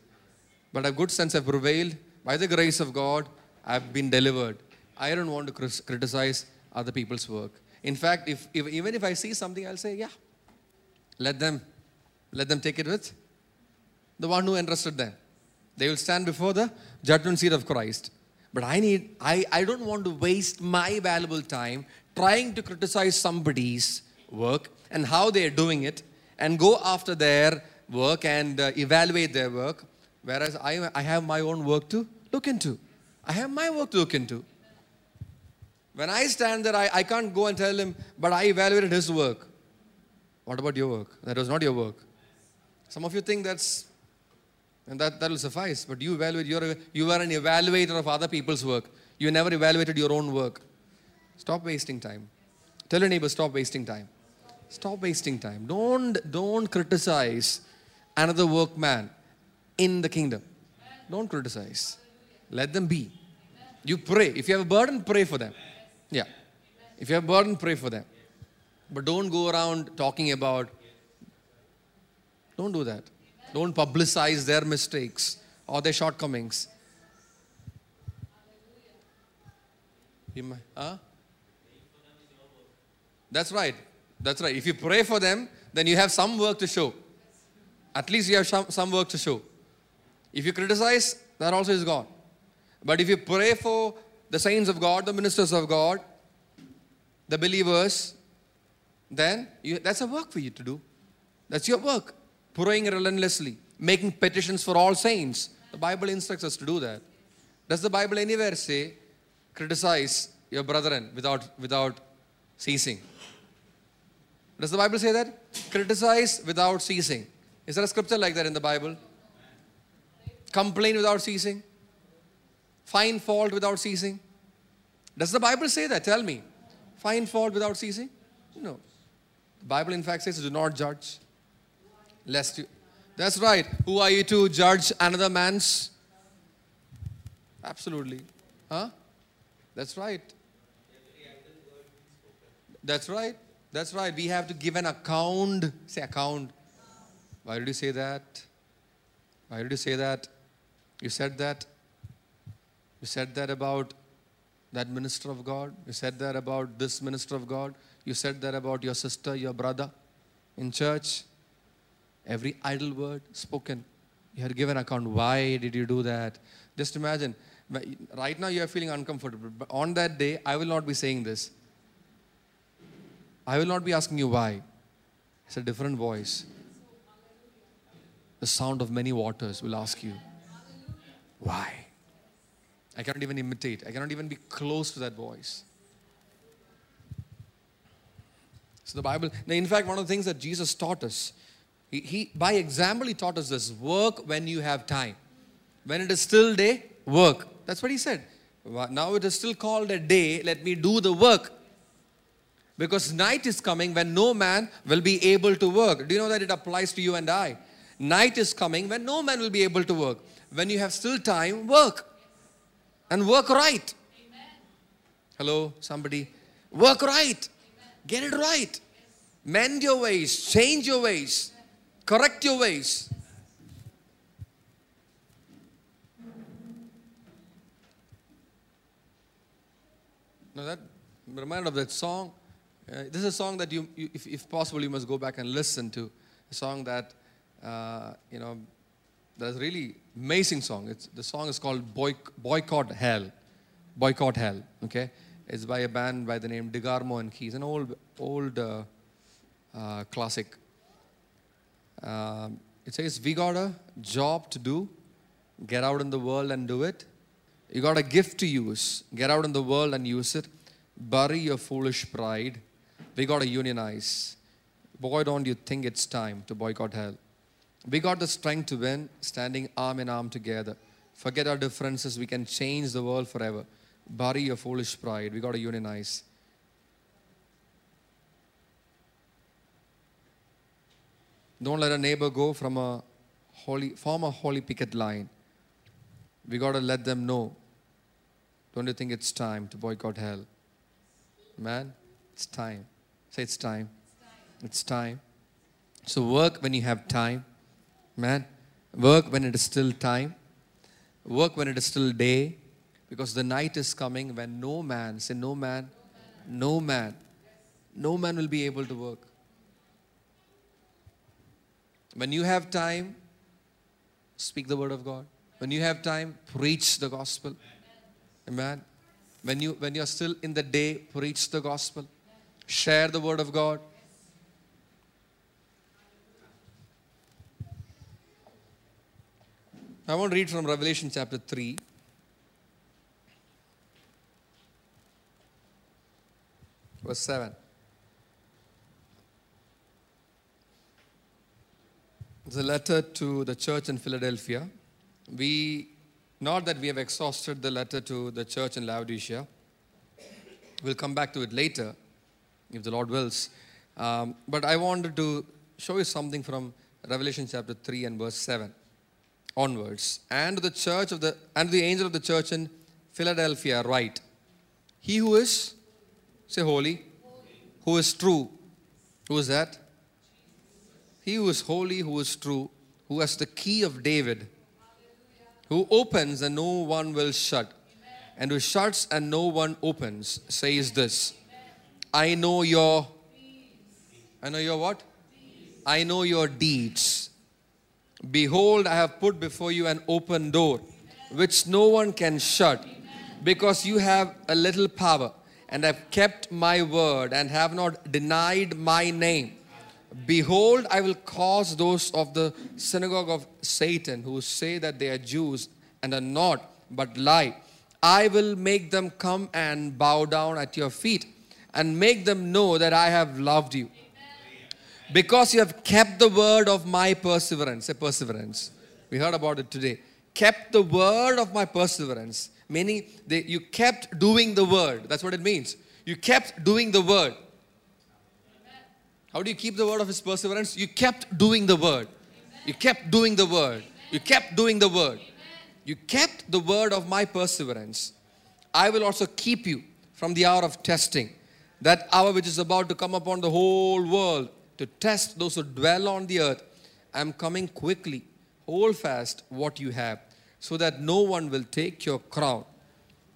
But a good sense have prevailed. By the grace of God, I've been delivered. I don't want to criticize other people's work. In fact, if, if, even if I see something, I'll say, yeah, let them, let them take it with the one who entrusted them. They will stand before the judgment seat of Christ. But I need, I, I don't want to waste my valuable time trying to criticize somebody's work and how they are doing it and go after their work and uh, evaluate their work. Whereas I, I have my own work to look into. I have my work to look into. When I stand there, I, I can't go and tell him, but I evaluated his work. What about your work? That was not your work. Some of you think that's, and that, that will suffice, but you evaluate, you're, you are an evaluator of other people's work. You never evaluated your own work. Stop wasting time. Tell your neighbor, stop wasting time. Stop wasting time. Don't, don't criticize another workman in the kingdom. Don't criticize. Let them be. You pray. If you have a burden, pray for them. Yeah. If you have a burden, pray for them. But don't go around talking about, don't do that. Don't publicize their mistakes or their shortcomings. Huh? That's right. That's right. If you pray for them, then you have some work to show. At least you have some, some work to show. If you criticize, that also is gone. But if you pray for the saints of God, the ministers of God, the believers, then you, that's a work for you to do. That's your work. Praying relentlessly, making petitions for all saints. The Bible instructs us to do that. Does the Bible anywhere say, criticize your brethren without, without ceasing? Does the Bible say that? Criticize without ceasing. Is there a scripture like that in the Bible? Complain without ceasing? Find fault without ceasing? Does the Bible say that? Tell me. Find fault without ceasing? No. The Bible, in fact, says, do not judge. Lest you. That's right. Who are you to judge another man's? Absolutely. Huh? That's right. That's right. That's right. We have to give an account. Say account. Why did you say that? Why did you say that? You said that. You said that about that minister of God. You said that about this minister of God. You said that about your sister, your brother in church. Every idle word spoken, You had given account. Why did you do that? Just imagine. Right now you are feeling uncomfortable. But on that day, I will not be saying this. I will not be asking you why. It's a different voice. The sound of many waters will ask you, why? I cannot even imitate. I cannot even be close to that voice. So the Bible, in fact, one of the things that Jesus taught us, he, he by example, he taught us this work when you have time. When it is still day, work. That's what he said. Now it is still called a day, let me do the work. Because night is coming when no man will be able to work. Do you know that it applies to you and I? Night is coming when no man will be able to work. When you have still time, work. And work right. Amen. Hello, somebody. Work right. Amen. Get it right. Mend your ways, change your ways, correct your ways. Now that reminded of that song. Uh, this is a song that you, you if, if, possible, you must go back and listen to. A song that, uh, you know, that's really amazing song. It's, the song is called Boy, Boycott Hell. Boycott Hell, okay? It's by a band by the name DeGarmo and Keys, an old, old uh, uh, classic. Um, it says, We got a job to do. Get out in the world and do it. You got a gift to use. Get out in the world and use it. Bury your foolish pride we got to unionize. Boy, don't you think it's time to boycott hell? We got the strength to win, standing arm in arm together. Forget our differences. We can change the world forever. Bury your foolish pride. We got to unionize. Don't let a neighbor go from a holy, form a holy picket line. We got to let them know. Don't you think it's time to boycott hell? Man, it's time. Say it's time. It's time. So work when you have time. Man, work when it is still time. Work when it is still day. Because the night is coming when no man, say no man, no man, no man will be able to work. When you have time, speak the word of God. When you have time, preach the gospel. Amen. When you when you're still in the day, preach the gospel. Share the word of God. I want to read from Revelation chapter 3. Verse 7. It's a letter to the church in Philadelphia. We, not that we have exhausted the letter to the church in Laodicea, we'll come back to it later if the Lord wills. Um, but I wanted to show you something from Revelation chapter 3 and verse 7 onwards. And the church of the and the angel of the church in Philadelphia write, He who is, say holy, who is true. Who is that? He who is holy, who is true, who has the key of David, who opens and no one will shut, and who shuts and no one opens, says this I know your I know your what? I know your deeds. Behold, I have put before you an open door, which no one can shut, because you have a little power, and have kept my word, and have not denied my name. Behold, I will cause those of the synagogue of Satan who say that they are Jews and are not, but lie. I will make them come and bow down at your feet and make them know that I have loved you. Because you have kept the word of my perseverance. A perseverance. We heard about it today. Kept the word of my perseverance. Meaning they, you kept doing the word. That's what it means. You kept doing the word. How do you keep the word of his perseverance? You kept doing the word. You kept doing the word. You kept doing the word. You kept the word of my perseverance. I will also keep you from the hour of testing that hour which is about to come upon the whole world to test those who dwell on the earth. I am coming quickly. Hold fast what you have, so that no one will take your crown.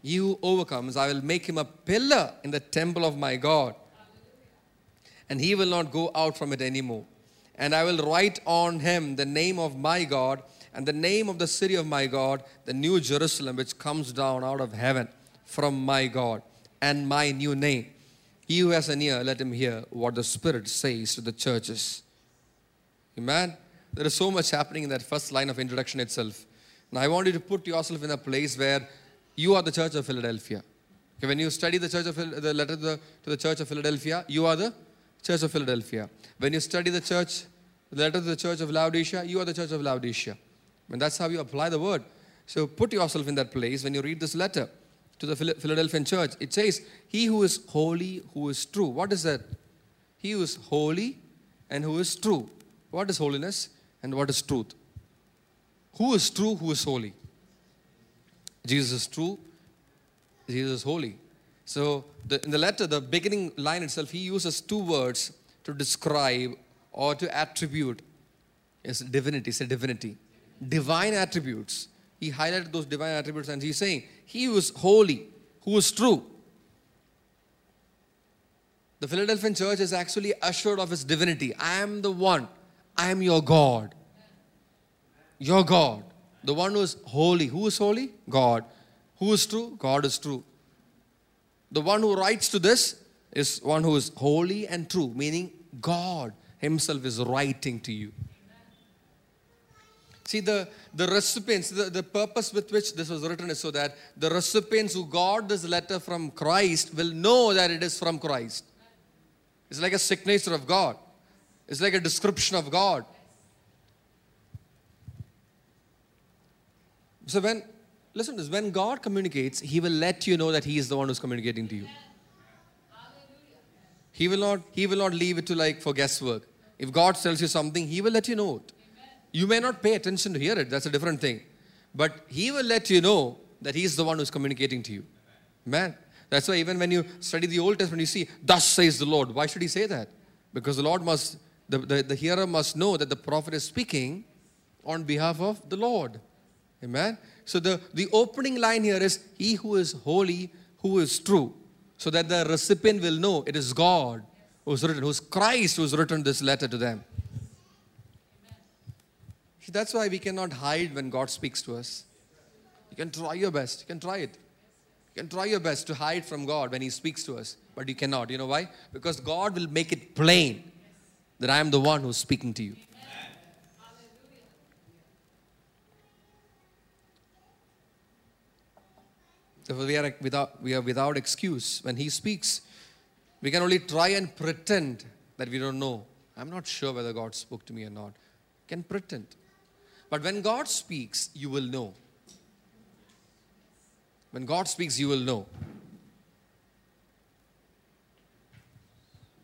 He who overcomes, I will make him a pillar in the temple of my God, and he will not go out from it anymore. And I will write on him the name of my God and the name of the city of my God, the new Jerusalem, which comes down out of heaven from my God, and my new name. He who has an ear, let him hear what the Spirit says to the churches. Amen. There is so much happening in that first line of introduction itself. Now, I want you to put yourself in a place where you are the church of Philadelphia. Okay, when you study the church of the letter to the, to the church of Philadelphia, you are the church of Philadelphia. When you study the church, the letter to the church of Laodicea, you are the church of Laodicea. And that's how you apply the word. So put yourself in that place when you read this letter to the Philadelphian church. It says, He who is holy, who is true. What is that? He who is holy and who is true. What is holiness and what is truth? Who is true, who is holy? Jesus is true, Jesus is holy. So the, in the letter, the beginning line itself, he uses two words to describe or to attribute his divinity. A divinity. Divine attributes. He highlighted those divine attributes and he's saying, He who is holy, who is true. The Philadelphian church is actually assured of his divinity. I am the one. I am your God. Your God. The one who is holy. Who is holy? God. Who is true? God is true. The one who writes to this is one who is holy and true, meaning God Himself is writing to you. See, the, the recipients, the, the purpose with which this was written is so that the recipients who got this letter from Christ will know that it is from Christ. It's like a signature of God, it's like a description of God. So, when, listen to this, when God communicates, He will let you know that He is the one who's communicating to you. He will not, he will not leave it to like for guesswork. If God tells you something, He will let you know it. You may not pay attention to hear it, that's a different thing. But He will let you know that He is the one who's communicating to you. Man, that's why even when you study the Old Testament, you see, Thus says the Lord. Why should He say that? Because the Lord must, the, the, the hearer must know that the prophet is speaking on behalf of the Lord. Amen. So the, the opening line here is He who is holy, who is true. So that the recipient will know it is God who's written, who's Christ who's written this letter to them. That's why we cannot hide when God speaks to us. You can try your best. You can try it. You can try your best to hide from God when He speaks to us, but you cannot. You know why? Because God will make it plain that I am the one who's speaking to you. Therefore, we are without, we are without excuse. When He speaks, we can only try and pretend that we don't know. I'm not sure whether God spoke to me or not. Can pretend. But when God speaks, you will know. When God speaks, you will know.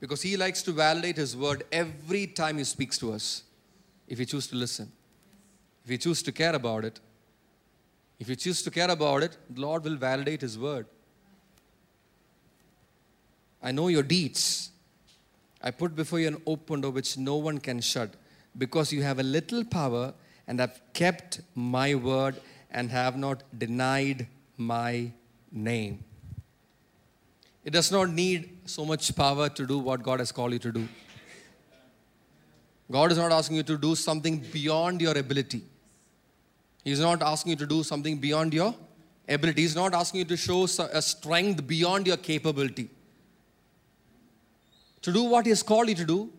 Because He likes to validate His word every time He speaks to us. If you choose to listen, if you choose to care about it, if you choose to care about it, the Lord will validate His word. I know your deeds. I put before you an open door which no one can shut, because you have a little power and have kept my word and have not denied my name. It does not need so much power to do what God has called you to do. God is not asking you to do something beyond your ability. He's not asking you to do something beyond your ability. He's not asking you to show a strength beyond your capability. To do what He has called you to do,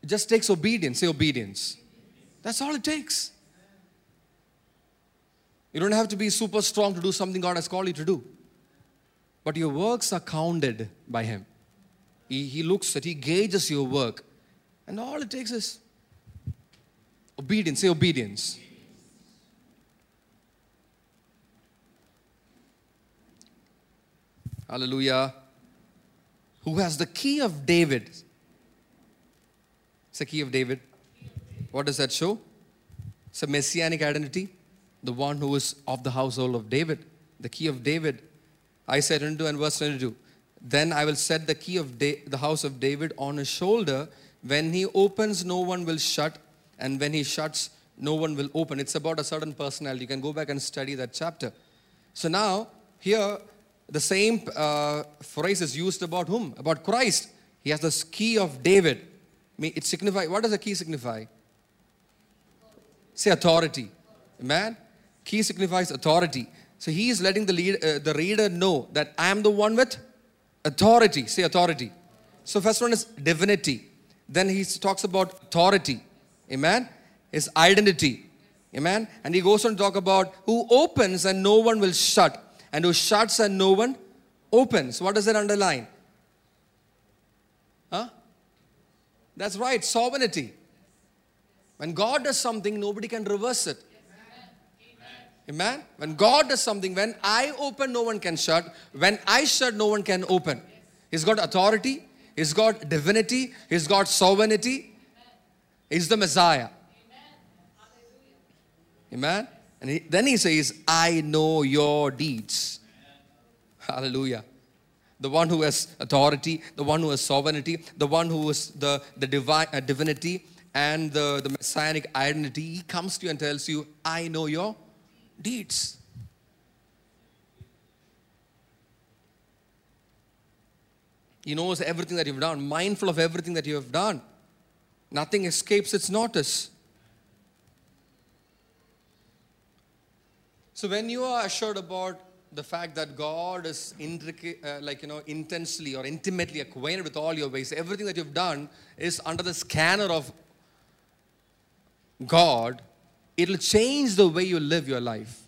it just takes obedience. Say obedience. That's all it takes. You don't have to be super strong to do something God has called you to do. But your works are counted by Him. He, he looks at, He gauges your work. And all it takes is obedience. Say obedience. Hallelujah. Who has the key of David? It's the key of David. What does that show? It's a messianic identity. The one who is of the household of David. The key of David. Isaiah 22 and verse 22. Then I will set the key of da- the house of David on his shoulder. When he opens, no one will shut. And when he shuts, no one will open. It's about a certain personality. You can go back and study that chapter. So now, here, the same uh, phrase is used about whom? About Christ. He has the key of David. It signifies, What does the key signify? Say authority. Amen. Key signifies authority. So he is letting the, lead, uh, the reader know that I am the one with authority. Say authority. So first one is divinity. Then he talks about authority. Amen. His identity. Amen. And he goes on to talk about who opens and no one will shut, and who shuts and no one opens. What does that underline? Huh? That's right, sovereignty. When God does something, nobody can reverse it. Amen. When God does something, when I open, no one can shut. When I shut, no one can open. He's got authority, He's got divinity, He's got sovereignty. He's the Messiah. Amen. And he, then he says, I know your deeds. Hallelujah. The one who has authority, the one who has sovereignty, the one who is the, the divine, uh, divinity and the, the messianic identity, he comes to you and tells you, I know your deeds. He knows everything that you've done, mindful of everything that you have done. Nothing escapes its notice. So when you are assured about the fact that God is intricate, uh, like you know, intensely or intimately acquainted with all your ways, everything that you've done is under the scanner of God, it'll change the way you live your life.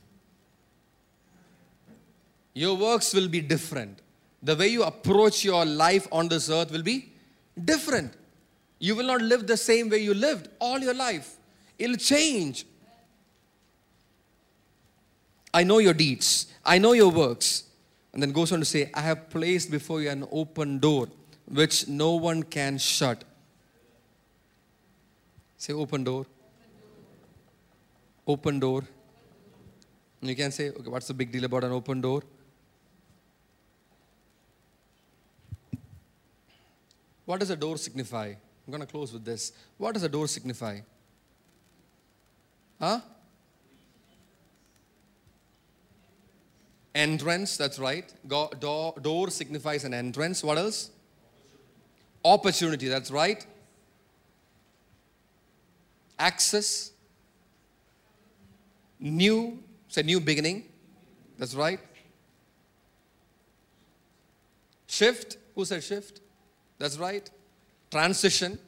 Your works will be different. The way you approach your life on this earth will be different. You will not live the same way you lived all your life. It'll change. I know your deeds. I know your works. And then goes on to say, I have placed before you an open door which no one can shut. Say, open door. Open door. You can say, okay, what's the big deal about an open door? What does a door signify? I'm going to close with this. What does a door signify? Huh? Entrance, that's right. Go, door, door signifies an entrance. What else? Opportunity, that's right. Access. New, it's a new beginning. That's right. Shift, who said shift? That's right. Transition.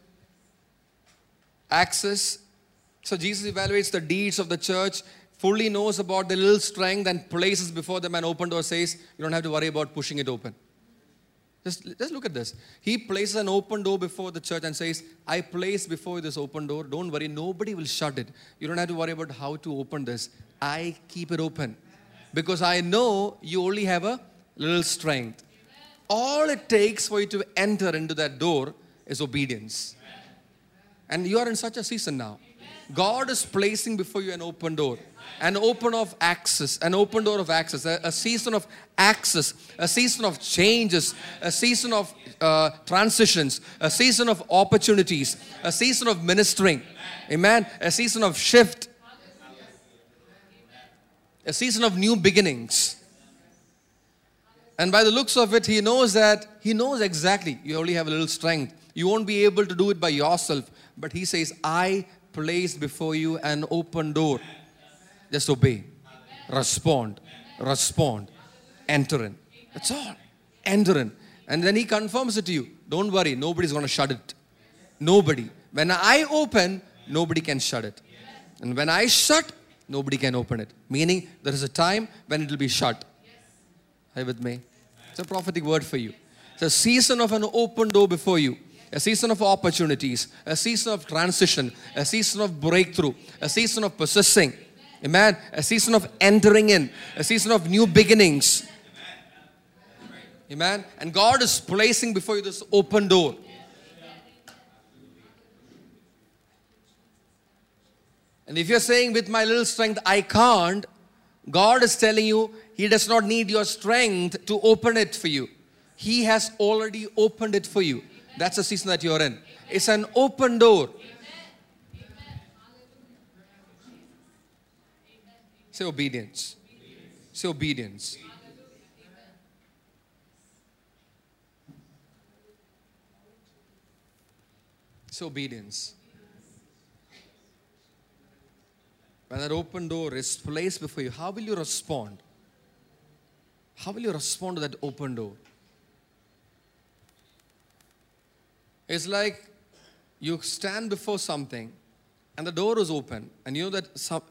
Access. So Jesus evaluates the deeds of the church fully knows about the little strength and places before them an open door says, you don't have to worry about pushing it open. Just, just look at this. He places an open door before the church and says, I place before this open door. Don't worry, nobody will shut it. You don't have to worry about how to open this. I keep it open. Because I know you only have a little strength. All it takes for you to enter into that door is obedience. And you are in such a season now. God is placing before you an open door an open of access, an open door of access, a, a season of access, a season of changes, a season of uh, transitions, a season of opportunities, a season of ministering. Amen. A season of shift, a season of new beginnings. And by the looks of it, he knows that he knows exactly you only have a little strength. You won't be able to do it by yourself. But he says, I placed before you an open door. Just obey. Respond. Respond. Enter in. That's all. Enter in. And then he confirms it to you. Don't worry, nobody's going to shut it. Nobody. When I open, nobody can shut it. And when I shut, nobody can open it. Meaning, there is a time when it will be shut. Are you with me? It's a prophetic word for you. It's a season of an open door before you a season of opportunities, a season of transition, a season of breakthrough, a season of possessing, Amen. A season of entering in, a season of new beginnings. Amen. And God is placing before you this open door. And if you're saying, with my little strength, I can't, God is telling you, He does not need your strength to open it for you. He has already opened it for you. That's the season that you're in. It's an open door. Say obedience. Say obedience. Say obedience. when that open door is placed before you, how will you respond? How will you respond to that open door? It's like you stand before something and the door is open, and you know that some,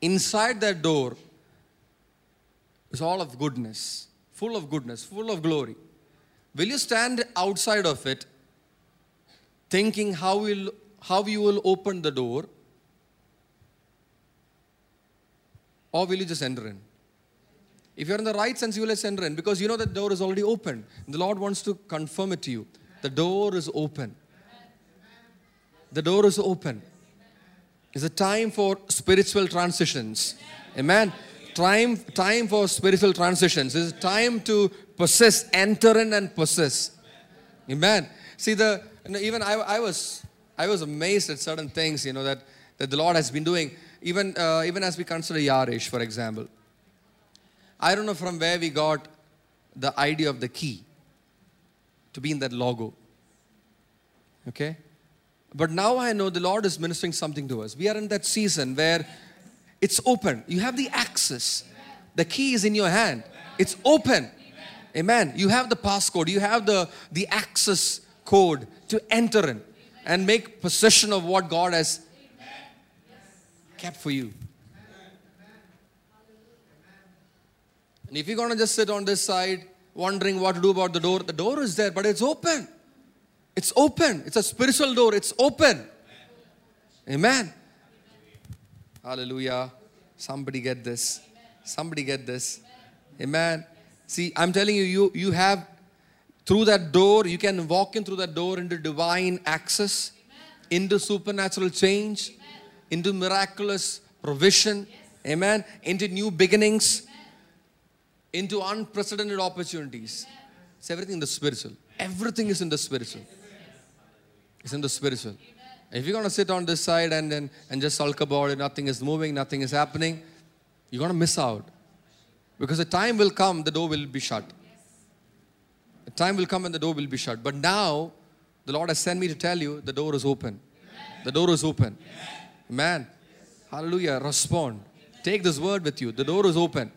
inside that door is all of goodness, full of goodness, full of glory. Will you stand outside of it thinking how, will, how you will open the door? Or will you just enter in? If you're in the right sense, you will just enter in because you know that door is already open. The Lord wants to confirm it to you. The door is open. The door is open. It's a time for spiritual transitions. Amen. Time, time for spiritual transitions. It's time to possess, enter in and possess. Amen. See the even I, I was I was amazed at certain things you know that that the Lord has been doing. Even uh, even as we consider Yaresh, for example. I don't know from where we got the idea of the key to be in that logo. Okay? But now I know the Lord is ministering something to us. We are in that season where it's open. You have the access. The key is in your hand. It's open. Amen. You have the passcode. You have the, the access code to enter in and make possession of what God has kept for you. And if you're going to just sit on this side wondering what to do about the door, the door is there, but it's open. It's open. It's a spiritual door. It's open. Amen. Hallelujah. Somebody get this. Somebody get this. Amen. See, I'm telling you, you, you have through that door, you can walk in through that door into divine access, into supernatural change, into miraculous provision. Amen. Into new beginnings, into unprecedented opportunities. It's everything in the spiritual. Everything is in the spiritual. It's in the spiritual. If you're going to sit on this side and, and, and just sulk about it, nothing is moving, nothing is happening, you're going to miss out. Because the time will come, the door will be shut. The time will come and the door will be shut. But now, the Lord has sent me to tell you the door is open. The door is open. Man, hallelujah, respond. Take this word with you. The door is open.